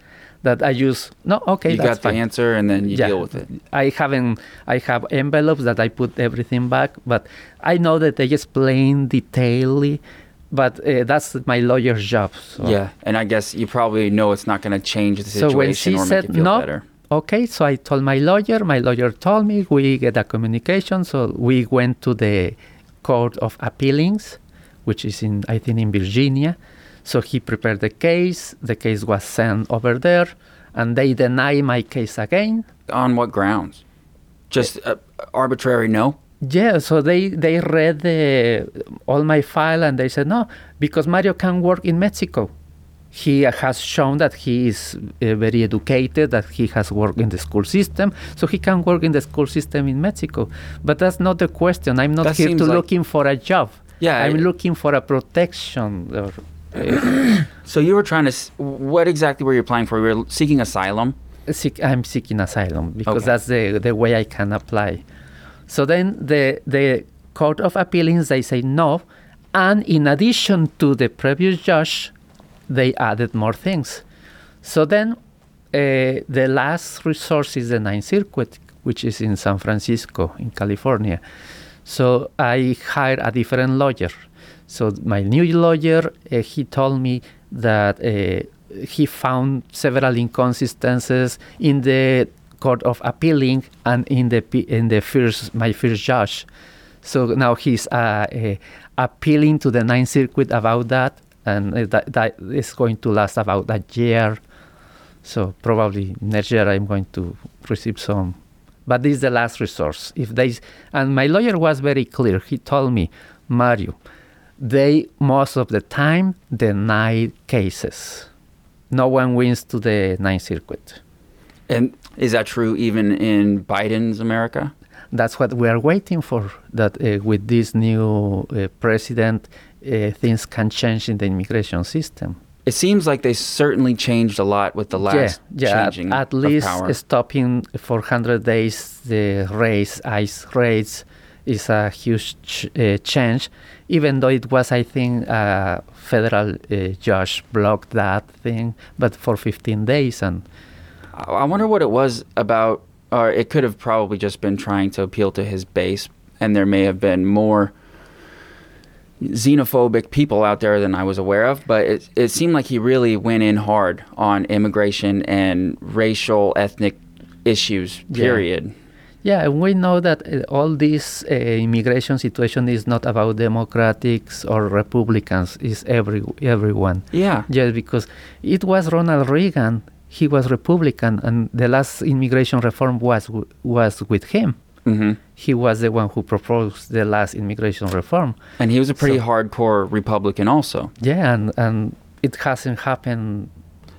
That I use no okay. you got the answer and then you Yeah. deal with it. I haven't. I have envelopes that I put everything back, but I know that they explain detailedly. But uh, that's my lawyer's job. So. Yeah, and I guess you probably know it's not going to change the situation. So when she said no, better. okay. So I told my lawyer. My lawyer told me we get a communication. So we went to the court of appealings, which is in I think in Virginia. So he prepared the case. The case was sent over there, and they deny my case again. On what grounds? Just uh, arbitrary no? Yeah, so they they read the all my file and they said no because Mario can work in Mexico. He has shown that he is uh, very educated, that he has worked in the school system, so he can work in the school system in Mexico. But that's not the question. I'm not That here to like- looking for a job. Yeah, I'm I- looking for a protection. Or, uh, So you were trying to. s- What exactly were you applying for? You were seeking asylum. seek, I'm seeking asylum because Okay. that's the, the way I can apply. So then the the court of appealings they say no, and in addition to the previous judge, they added more things. So then uh, the last resource is the Ninth Circuit, which is in San Francisco, in California. So I hired a different lawyer. So my new lawyer, uh, he told me that uh, he found several inconsistencies in the court of appealing and in the in the first my first judge. So now he's uh, uh, appealing to the Ninth Circuit about that, and that, that is going to last about a year. So probably next year I'm going to receive some. But this is the last resource. If they and my lawyer was very clear. He told me, Mario, they most of the time deny cases. No one wins to the Ninth Circuit. And is that true even in Biden's America? That's what we are waiting for. That uh, with this new uh, president, uh, things can change in the immigration system. It seems like they certainly changed a lot with the last yeah, yeah. At, changing at of least stopping for 100 days the raise ice rates is a huge ch- uh, change. Even though it was, I think, a federal uh, judge blocked that thing, but for 15 days and I wonder what it was about, or it could have probably just been trying to appeal to his base, and there may have been more xenophobic people out there than I was aware of. But it, it seemed like he really went in hard on immigration and racial, ethnic issues, period. Yeah, and we know that uh, all this uh, immigration situation is not about Democrats or Republicans. It's every everyone. Yeah. Yes, because it was Ronald Reagan. He was Republican, and the last immigration reform was was with him. hmm He was the one who proposed the last immigration reform. And he was a pretty So- hardcore Republican, also. Yeah, and and it hasn't happened.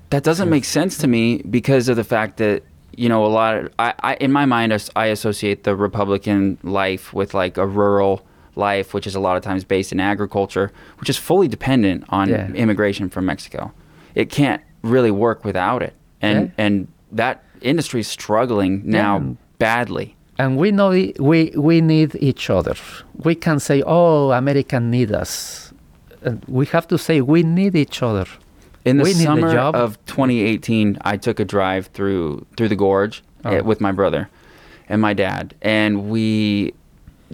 That doesn't make sense to me because of the fact that you know a lot of I, I in my mind I associate the Republican life with like a rural life, which is a lot of times based in agriculture, which is fully dependent on Yeah. immigration from Mexico. It can't really work without it, and Yeah. and that industry is struggling now Yeah. badly. And we know we we need each other. We can say, "Oh, America need us." And we have to say we need each other. In the We the summer job. of 2018, I took a drive through through the gorge Oh. eh, with my brother and my dad, and we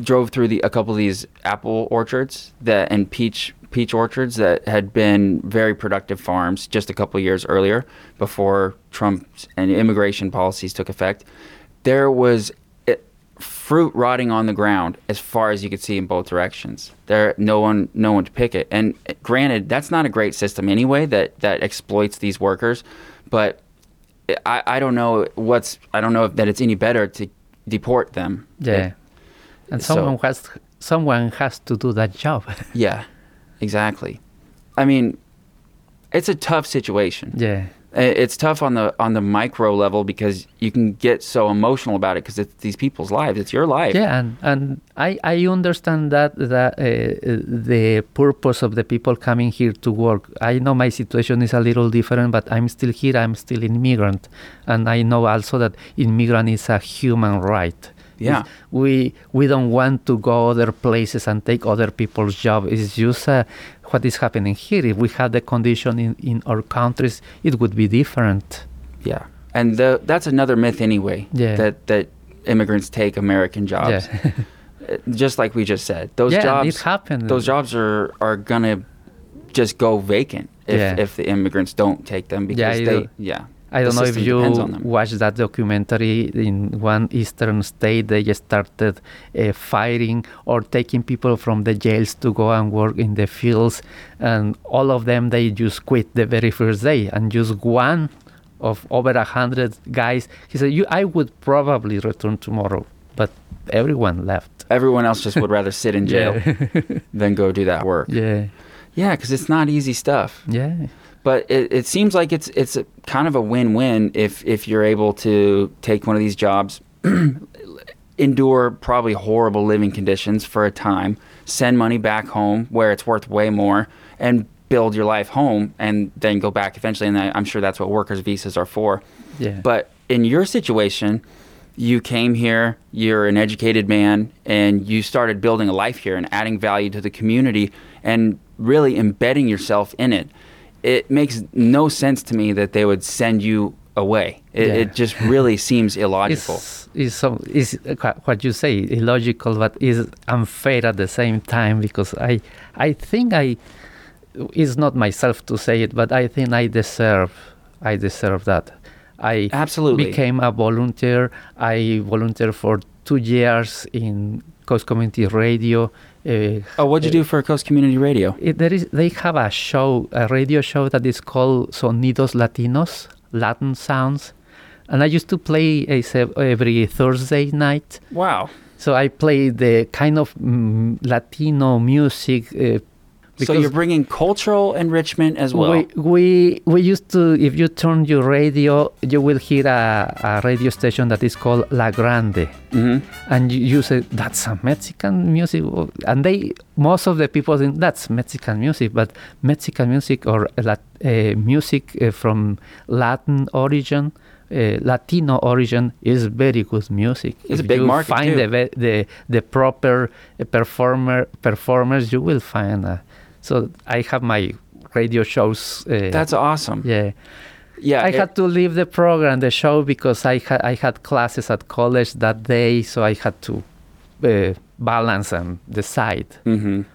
drove through the a couple of these apple orchards that and peach peach orchards that had been very productive farms just a couple years earlier before Trump and immigration policies took effect. There was eh, fruit rotting on the ground as far as you could see in both directions. There, no one, no one to pick it. And eh, granted, that's not a great system anyway that that exploits these workers. But I, I don't know what's, I don't know if that it's any better to deport them. Yeah. And So- someone has someone has to do that job. Yeah, exactly. I mean, it's a tough situation. yeah. It's tough on the on the micro level because you can get so emotional about it because it's these people's lives. It's your life. Yeah, and, and I, I understand that that uh, the purpose of the people coming here to work. I know my situation is a little different, but I'm still here. I'm still immigrant, and I know also that immigrant is a human right. Yeah. We we don't want to go other places and take other people's job. It's just uh, what is happening here. If we had the condition in, in our countries, it would be different. Yeah. And the, that's another myth anyway. Yeah. That that immigrants take American jobs. Yeah. Uh, Just like we just said. Those yeah, jobs it happened. those jobs are are gonna just go vacant if Yeah. if the immigrants don't take them because I they know. yeah. I don't know if you depends on them. watched that documentary in one eastern state. They just started uh, firing or taking people from the jails to go and work in the fields, and all of them they just quit the very first day, and just one of over a hundred guys. He said, "You, I would probably return tomorrow," but everyone left. Everyone else just would rather sit in jail Yeah, than go do that work. yeah, Yeah, because it's not easy stuff. yeah, But it, it seems like it's it's a, kind of a win-win if if you're able to take one of these jobs, endure probably horrible living conditions for a time, send money back home where it's worth way more, and build your life home, and then go back eventually. And I, I'm sure that's what workers' visas are for. yeah. But in your situation, you came here, you're an educated man, and you started building a life here and adding value to the community and really embedding yourself in it. It makes no sense to me that they would send you away. It, Yeah. it just really seems illogical. It's, it's, some, it's what you say illogical, but is unfair at the same time because I I think I it's not myself to say it, but I think I deserve I deserve that. I Absolutely. became a volunteer. I volunteered for two years in Coast Community Radio. Uh, oh, what'd you do for Coast Community Radio? it, there is they have a show, a radio show that is called Sonidos Latinos, Latin sounds, and I used to play uh, every Thursday night. Wow. So I play the kind of mm, Latino music. Uh, So you're bringing cultural enrichment as well. we, we we used to if you turn your radio, you will hear a, a radio station that is called La Grande hmm and you, you say that's a Mexican music, and they most of the people think that's Mexican music, but Mexican music or uh, music uh, from Latin origin. Uh, Latino origin is very good music. It's a big you market, find too. the the the proper performer performers, you will find. Uh, so I have my radio shows. Uh, That's awesome. yeah. Yeah. I it- had to leave the program, the show, because I had I had classes at college that day, so I had to uh, balance and decide Mhm.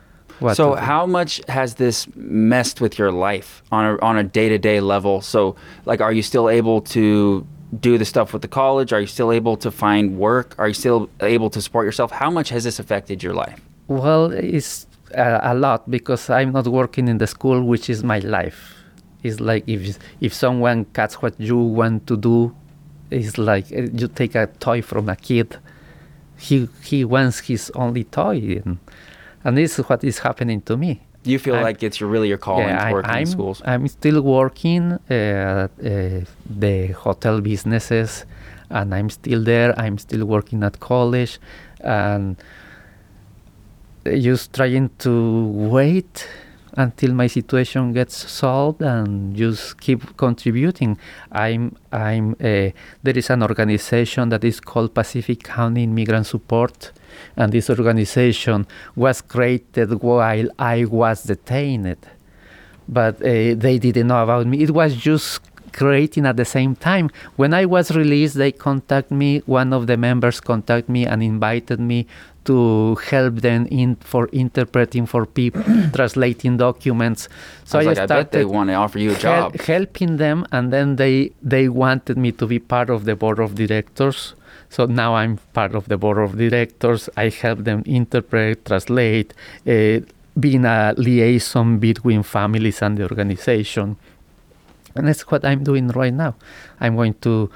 what. so how much has this messed with your life on a on a day to day level? So like, are you still able to do the stuff with the college? Are you still able to find work? Are you still able to support yourself? How much has this affected your life? Well, it's uh, a lot because I'm not working in the school, which is my life. It's like if if someone cuts what you want to do, it's like uh, you take a toy from a kid. He he wants his only toy, and, and this is what is happening to me. You feel I'm- like it's really your calling to I- work I'm, in schools. I'm still working uh, uh, the hotel businesses, and I'm still there. I'm still working at college, and just trying to wait until my situation gets solved and just keep contributing. I'm I'm there is an organization that is called Pacific County Immigrant Support, and this organization was created while I was detained, but uh, they didn't know about me. It was just creating at the same time. When I was released, they contact me. One of the members contact me and invited me to help them in for interpreting for people, translating documents. So I I like, I bet they started want to offer you a hel- job. helping them, and then they they wanted me to be part of the board of directors. So now I'm part of the board of directors. I help them interpret, translate, uh, being a liaison between families and the organization. And that's what I'm doing right now. I'm going to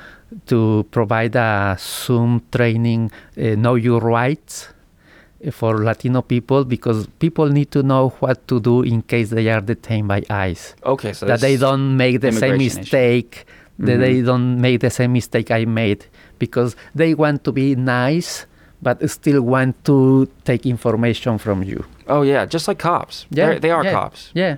to provide a Zoom training, uh, know your rights, for Latino people because people need to know what to do in case they are detained by ICE. Okay, so that they don't make the same immigration issue. mistake that Mhm. they don't make the same mistake i made because they want to be nice but still want to take information from you Oh yeah, just like cops. yeah They're- they are yeah, cops. yeah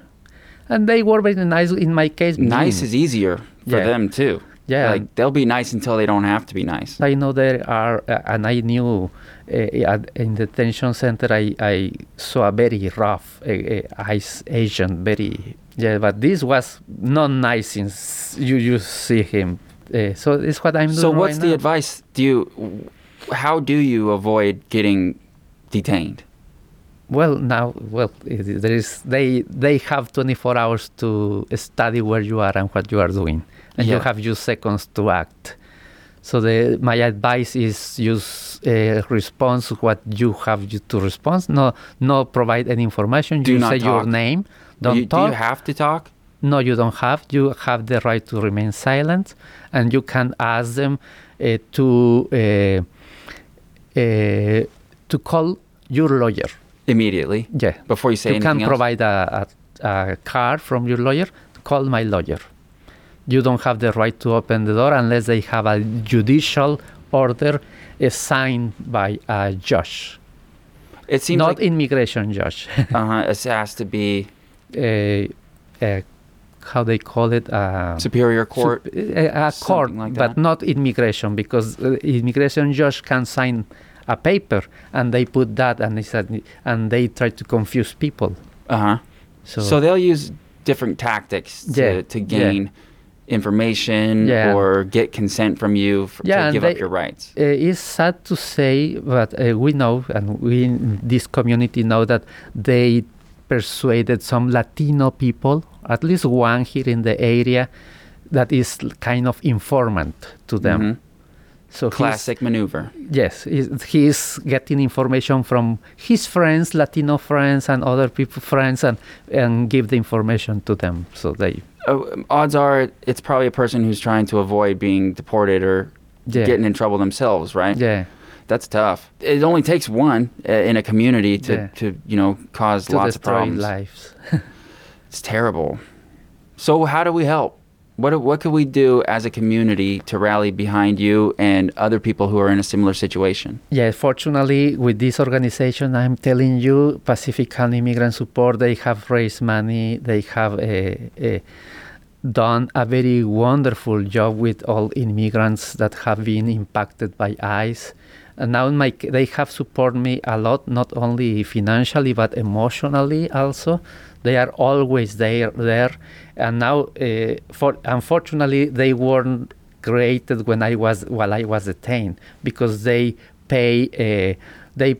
and they were very nice in my case Nice being- is easier for Yeah. them too. Yeah. like they'll be nice until they don't have to be nice. I know there are, uh, and I knew in the detention center, I, I saw a very rough uh, uh, ICE agent, very, yeah, but this was not nice since you, you see him. So it's what I'm doing. So what's right the now. advice? Do you, how do you avoid getting detained? Well, now, well, there is they they have 24 hours to study where you are and what you are doing, and you have just seconds to act. So the my advice is use uh, response what you have to respond. No, no provide any information. Do you say your name. Do Don't you, do you have to talk? No, you don't have. You have the right to remain silent, and you can ask them uh, to uh, uh, to call your lawyer. Immediately Yeah. before you say you anything can else? provide a, a, a card from your lawyer. Call my lawyer. You don't have the right to open the door unless they have a judicial order uh, signed by a judge, It seems not like immigration judge. uh-huh, it has to be uh, uh, how they call it? Uh, superior court. Sup- a, a court, like but not immigration, because uh, immigration judge can sign a paper, and they put that, and they said, and they try to confuse people. Uh huh. So, So, they'll use different tactics to, Yeah, to yeah. Information Yeah. or get consent from you f- Yeah, to give up your rights. uh, it's sad to say, but uh, we know, and we in this community know that they persuaded some Latino people, at least one here in the area, that is kind of informant to them. Mhm. So Classic maneuver. Yes, he's, getting information from his friends, Latino friends, and other people friends, and and give the information to them. So they, Oh, odds are it's probably a person who's trying to avoid being deported or Yeah. getting in trouble themselves, right? yeah, That's tough. It only takes one uh, in a community to, Yeah. to you know cause to lots of problems. lives. It's terrible. So how do we help? What what could we do as a community to rally behind you and other people who are in a similar situation? Yeah, fortunately, with this organization, I'm telling you, Pacific Pacifican Immigrant Support, they have raised money. They have uh, uh, done a very wonderful job with all immigrants that have been impacted by ICE. And now my, they have supported me a lot, not only financially but emotionally also. They are always there, there. And now, uh, for unfortunately, they weren't created when I was while I was detained because they pay uh, they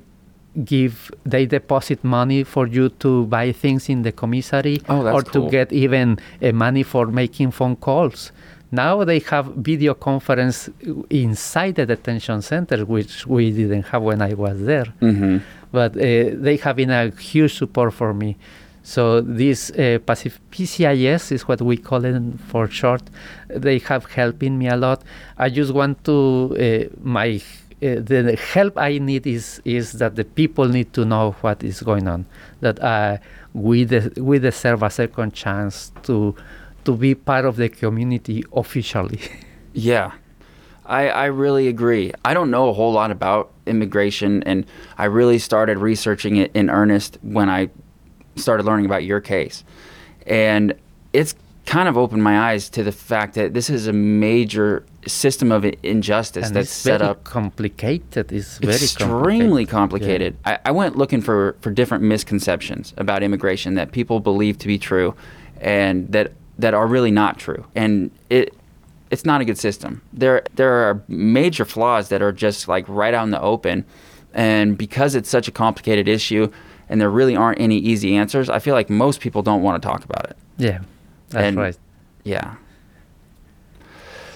give they deposit money for you to buy things in the commissary Oh, or cool. to get even uh, money for making phone calls. Now they have video conference inside the detention center, which we didn't have when I was there Mm-hmm. but uh, they have been a huge support for me. So this uh, Pacif- PCIS is what we call it for short. They have helping me a lot. I just want to uh, my uh, the help I need is is that the people need to know what is going on. That uh, we de- we deserve a second chance to to be part of the community officially. Yeah, I, I really agree. I don't know a whole lot about immigration, and I really started researching it in earnest when I started learning about your case. And it's kind of opened my eyes to the fact that this is a major system of injustice and that's it's set very up complicated. It's very extremely complicated. complicated. I, I went looking for, for different misconceptions about immigration that people believe to be true and that that are really not true. And it it's not a good system. There there are major flaws that are just like right out in the open. And because it's such a complicated issue and there really aren't any easy answers, I feel like most people don't want to talk about it. Yeah, that's And- right. Yeah.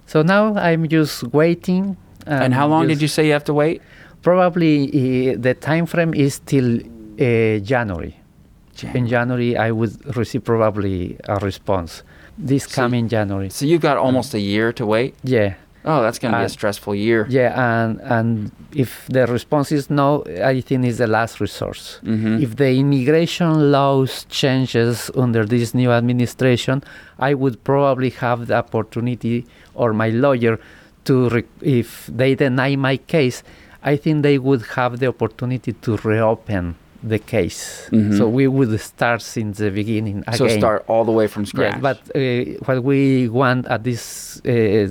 So now I'm just waiting. And how long did you say you have to wait? Probably uh, the time frame is till uh, January. In January, I would receive probably a response. This So- coming January. So you've got almost a year to wait. Yeah, Oh, that's going to be a stressful year. Yeah, and and if the response is no, I think is the last resource. Mhm. If the immigration laws changes under this new administration, I would probably have the opportunity, or my lawyer, to re- if they deny my case, I think they would have the opportunity to reopen the case. Mhm. So we would start since the beginning again. So start all the way from scratch. Yeah, but uh, what we want at this uh,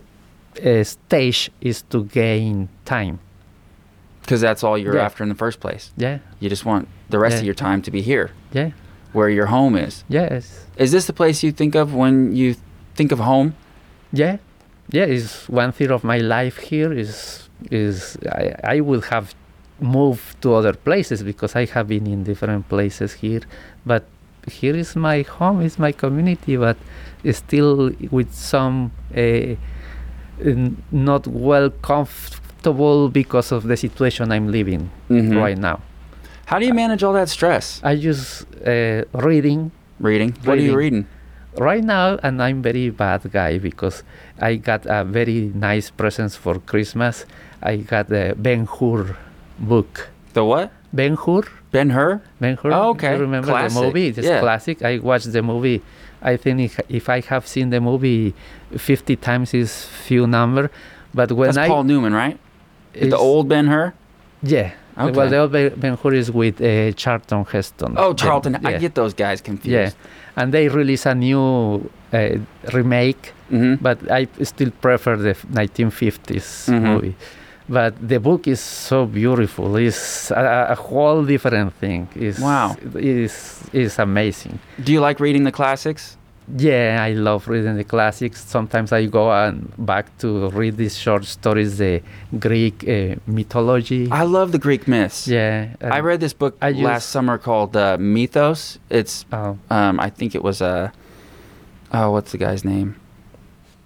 uh, stage is to gain time. because that's all you're Yeah. after in the first place. Yeah, You just want the rest Yeah. of your time to be here, yeah, where your home is. yes, Is this the place you think of when you think of home? yeah, yeah. it's one third of my life here. Is is I, I would have moved to other places because I have been in different places here, but here is my home. Is my community, but still with some uh, not well comfortable because of the situation I'm living Mhm. right now. How do you manage all that stress? I use uh, reading Reading. What are you reading? right now, and I'm very bad guy because I got a very nice present for Christmas. I got the Ben Hur book. The what? Ben Hur, Ben Hur? Ben Hur. Oh, okay. You remember Classic. the movie? It's Yeah. classic. I watched the movie. I think if, I have seen the movie 50 times is few number, but when That's I Paul Newman, right? The old Ben Hur? yeah. Okay. Well, the old Ben Hur is with uh, Charlton Heston. Oh, Charlton. I yeah. get those guys confused. Yeah, and they release a new uh, remake, hmm but I still prefer the f- 1950s Mhm. movie. But the book is so beautiful. It's a, a whole different thing. It's, Wow. It's, it's amazing. Do you like reading the classics? Yeah, I love reading the classics. Sometimes I go and back to read these short stories, the Greek uh, mythology. I love the Greek myths. yeah, I read this book I last summer called uh, Mythos. It's, Oh, um, I think it was a, oh, what's the guy's name?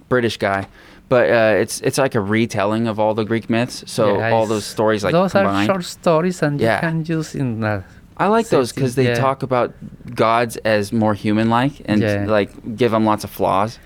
British guy. But uh, it's it's like a retelling of all the Greek myths. So yeah, all those stories like those are short stories, and Yeah. you can use in. Uh, I like those because they Yeah. talk about gods as more human-like and like give them lots of flaws.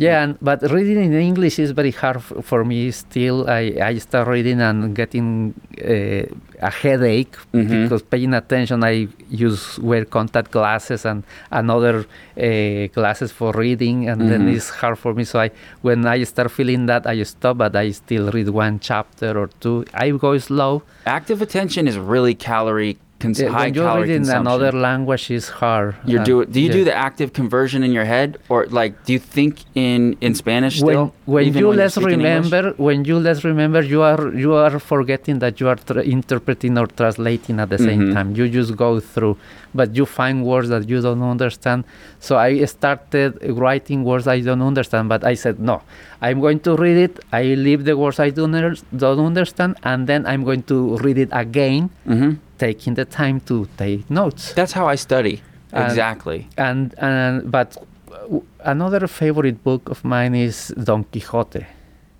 Yeah, and, but reading in English is very hard f- for me still. I, I start reading and getting uh, a headache Mhm. because paying attention, I use wear contact glasses and another uh, glasses for reading, and then Mhm. it's hard for me. So I, when I start feeling that, I stop, but I still read one chapter or two. I go slow. Active attention is really calorie cons- Uh, high when you calorie read in consumption. another language, it's hard. You're Uh, do do you yeah. do the active conversion in your head or like do you think in in Spanish still? when when you you're less remember when you less remember you are you are forgetting that you are tra- interpreting or translating at the same Mhm. time you just go through but you find words that you don't understand so i started writing words i don't understand but i said no i'm going to read it i leave the words i don't, don't understand and then i'm going to read it again Mhm. taking the time to take notes That's how I study. And- exactly. and and but another favorite book of mine is don quixote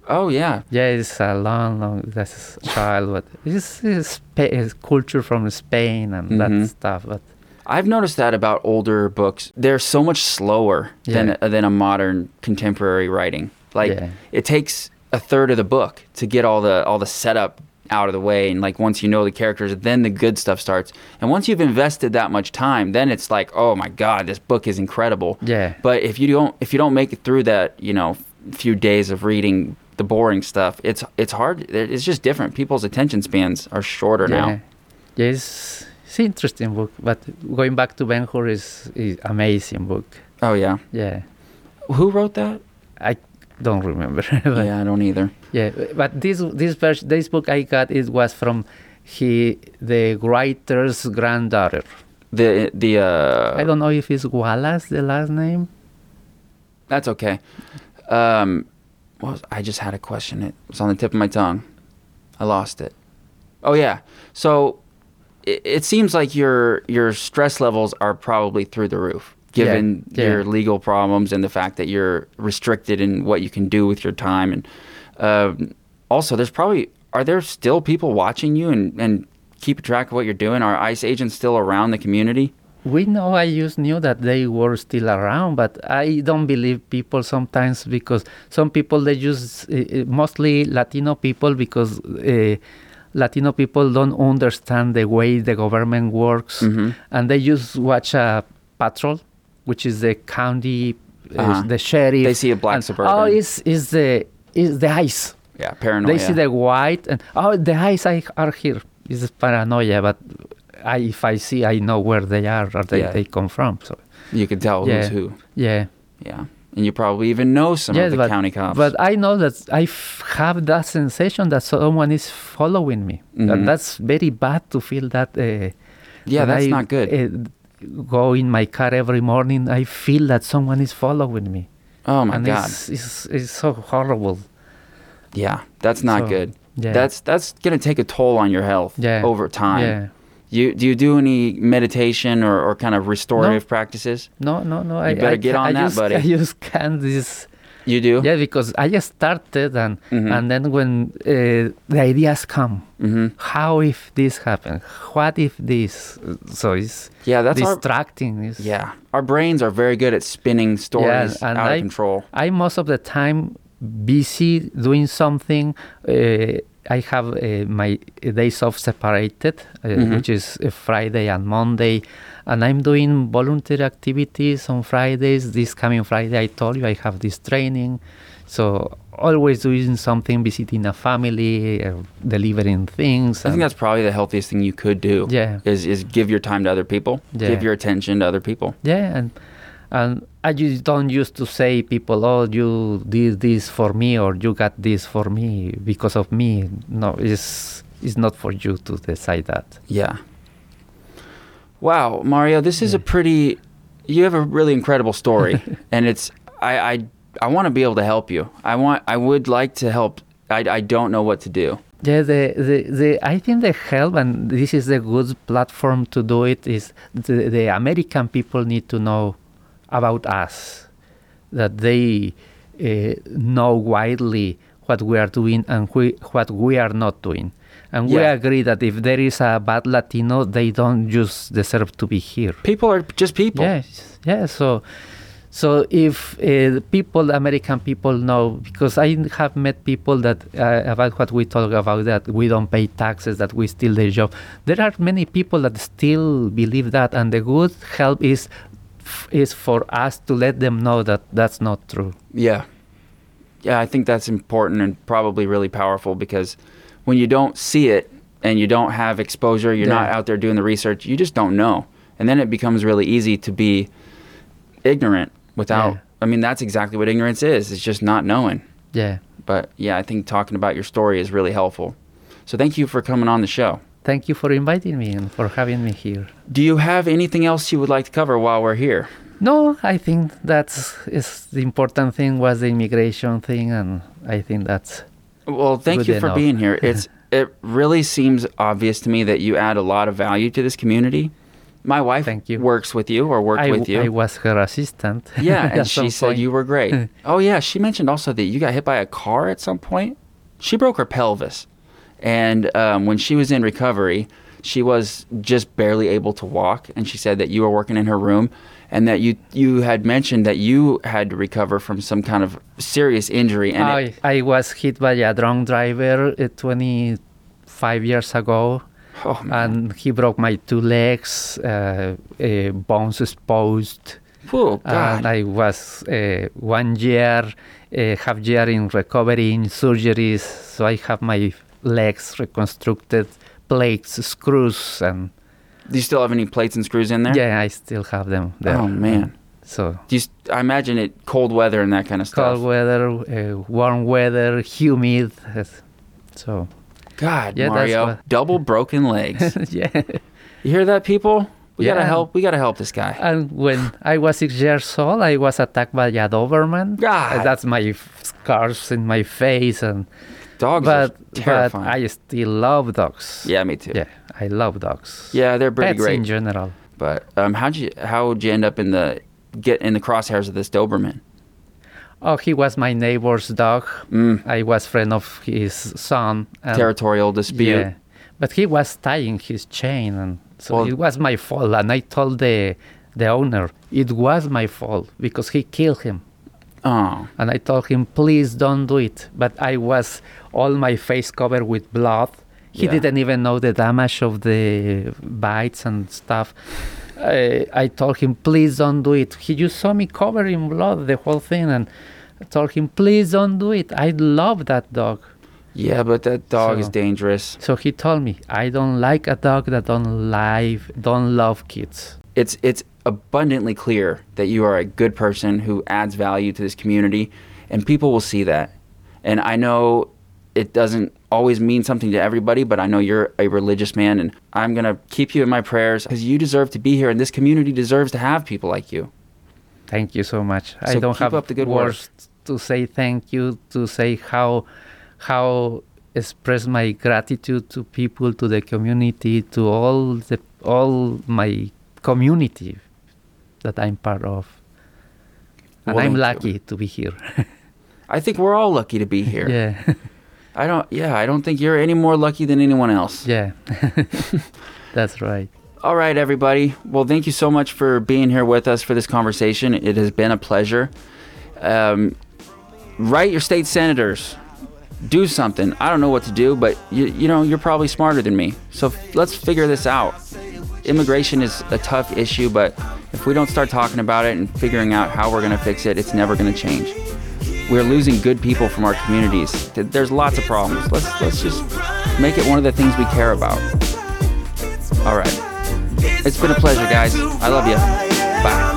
Oh yeah. Yeah, it's a long, long that's child, but it's, it's, Spa- culture from Spain and Mhm. that stuff. But I've noticed that about older books. They're so much slower than than a modern contemporary writing. Like Yeah. it takes a third of the book to get all the all the setup out of the way and like once you know the characters then the good stuff starts. And once you've invested that much time, then it's like, "Oh my god, this book is incredible." yeah, But if you don't if you don't make it through that, you know, few days of reading the boring stuff, it's it's hard. It's just different. People's attention spans are shorter yeah, now. yeah. It's it's interesting book. But going back to Ben Hur is, is amazing book. Oh yeah. Yeah, Who wrote that? I don't remember. but yeah, I don't either. yeah, but this this vers- this book I got it was from he the writer's granddaughter. The the uh I don't know if it's Wallace the last name. That's okay. Um was, I just had a question. It was on the tip of my tongue. I lost it. Oh yeah. So it, it seems like your your stress levels are probably through the roof given Yeah, your legal problems and the fact that you're restricted in what you can do with your time. And um, also there's probably are there still people watching you and and keep track of what you're doing? Are ICE agents still around the community? We know I just knew that they were still around, but I don't believe people sometimes because some people they use uh, uh, mostly Latino people because uh, Latino people don't understand the way the government works, Mhm. and they just watch a patrol, which is the county, uh, Uh-huh. the sheriff. They see a black and, Suburban. Oh, it's is the is the ice. Yeah, paranoia. They see the white and oh, the eyes I, are here. It's paranoia, but I, if I see, I know where they are or they, Yeah. they come from. So you can tell yeah, who's who. yeah, Yeah, and you probably even know some yes, of the but, county cops. but I know that I f- have that sensation that someone is following me. Mhm. And that's very bad to feel that. Uh, yeah, when that's I, not good. Uh, go in my car every morning. I feel that someone is following me. oh my and god. It's, it's, it's so horrible. Yeah, that's not So, good. Yeah. That's that's gonna take a toll on your health Yeah. over time. Yeah. You do you do any meditation or, or kind of restorative practices? No, no, no. I, better I, get on I that, just, buddy. I just can't this. You do? Yeah, because I just started and Mhm. and then when uh, the ideas come, Mm-hmm. how if this happen? What if this? So it's Yeah, that's our distracting. It's, yeah. Our brains are very good at spinning stories and out I- of control. I most of the time busy doing something. Uh, I have uh, my days off separated, uh, Mhm. which is uh, Friday and Monday, and I'm doing volunteer activities on Fridays. This coming Friday, I told you I have this training, so always doing something, visiting a family, uh, delivering things. I think that's probably the healthiest thing you could do. Yeah. Is is give your time to other people. Yeah. Give your attention to other people. Yeah, and and I just don't used to say people, oh, you did this for me or you got this for me because of me. No, it's it's not for you to decide that. Yeah. Wow, Mario, this is a pretty you have a really incredible story and it's I I I want to be able to help you. I want I would like to help. I I don't know what to do. Yeah, the, the, the I think the help and this is a good platform to do it is the, the American people need to know about us, that they uh, know widely what we are doing and we, what we are not doing. And we agree that if there is a bad Latino, they don't just deserve to be here. People are just people. Yes, yeah. So, so if uh, people, American people know, because I have met people that uh, about what we talk about that we don't pay taxes, that we steal their job. There are many people that still believe that, and the good help is is for us to let them know that that's not true. Yeah. Yeah, I think that's important and probably really powerful because when you don't see it and you don't have exposure, you're not out there doing the research, you just don't know. And then it becomes really easy to be ignorant without Yeah. I mean that's exactly what ignorance is. It's just not knowing. Yeah. But yeah, I think talking about your story is really helpful. So thank you for coming on the show. Thank you for inviting me and for having me here. Do you have anything else you would like to cover while we're here? No, I think that's is the important thing was the immigration thing, and I think that's Well, thank you for enough. being here. It's it really seems obvious to me that you add a lot of value to this community. My wife Thank you. works with you or worked I, with you. I was her assistant. yeah, and she said point. you were great. oh yeah, she mentioned also that you got hit by a car at some point. She broke her pelvis, and um, when she was in recovery, she was just barely able to walk. And she said that you were working in her room, and that you you had mentioned that you had to recover from some kind of serious injury. And it, I, I was hit by a drunk driver uh, 25 years ago, oh, and he broke my two legs, uh, uh, bones exposed. Whew, God. And I was uh, one year, uh, half year in recovery in surgeries. So I have my legs reconstructed, plates, screws, and Do you still have any plates and screws in there? yeah, I still have them there. Oh man. So Do you, st- I imagine it cold weather and that kind of stuff. cold weather, uh, warm weather, humid. uh, So God, Yeah, Mario, what- double broken legs. yeah. you hear that, people? We gotta help. We gotta help this guy. And when I was six years old, I was attacked by a Doberman. God. That's my f- scars in my face, and Dogs but but. I still love dogs. yeah, me too. yeah, I love dogs. Yeah, they're pretty Pets great. in general. But um, how'd you? How would you end up in the get in the crosshairs of this Doberman? Oh, he was my neighbor's dog. Mm, I was friend of his son. and- territorial dispute. Yeah, but he was tying his chain, and So Well- it was my fault, and I told the the owner it was my fault because he killed him. Oh, And I told him, please don't do it. But I was all my face covered with blood. He Yeah. didn't even know the damage of the bites and stuff. I, I told him, please don't do it. He just saw me covered in blood, the whole thing, and I told him, please don't do it. I love that dog. yeah, but that dog is dangerous. So he told me, I don't like a dog that don't live, don't love kids. It's it's abundantly clear that you are a good person who adds value to this community, and people will see that. And I know it doesn't always mean something to everybody, but I know you're a religious man, and I'm gonna keep you in my prayers because you deserve to be here, and this community deserves to have people like you. Thank you so much. I don't have up the good work. words to say thank you, to say how how express my gratitude to people, to the community, to all the all my community that I'm part of. And Well, I'm thank you. lucky to be here. I think we're all lucky to be here. yeah. I don't. Yeah, I don't think you're any more lucky than anyone else. yeah. That's right. All right, everybody. Well, thank you so much for being here with us for this conversation. It has been a pleasure. Um, write your state senators. Do something. I don't know what to do, but you, you know you're probably smarter than me. So f- let's figure this out. Immigration is a tough issue, but if we don't start talking about it and figuring out how we're going to fix it, it's never going to change. We're losing good people from our communities. There's lots of problems. Let's let's just make it one of the things we care about. All right. It's been a pleasure, guys. I love you. Bye.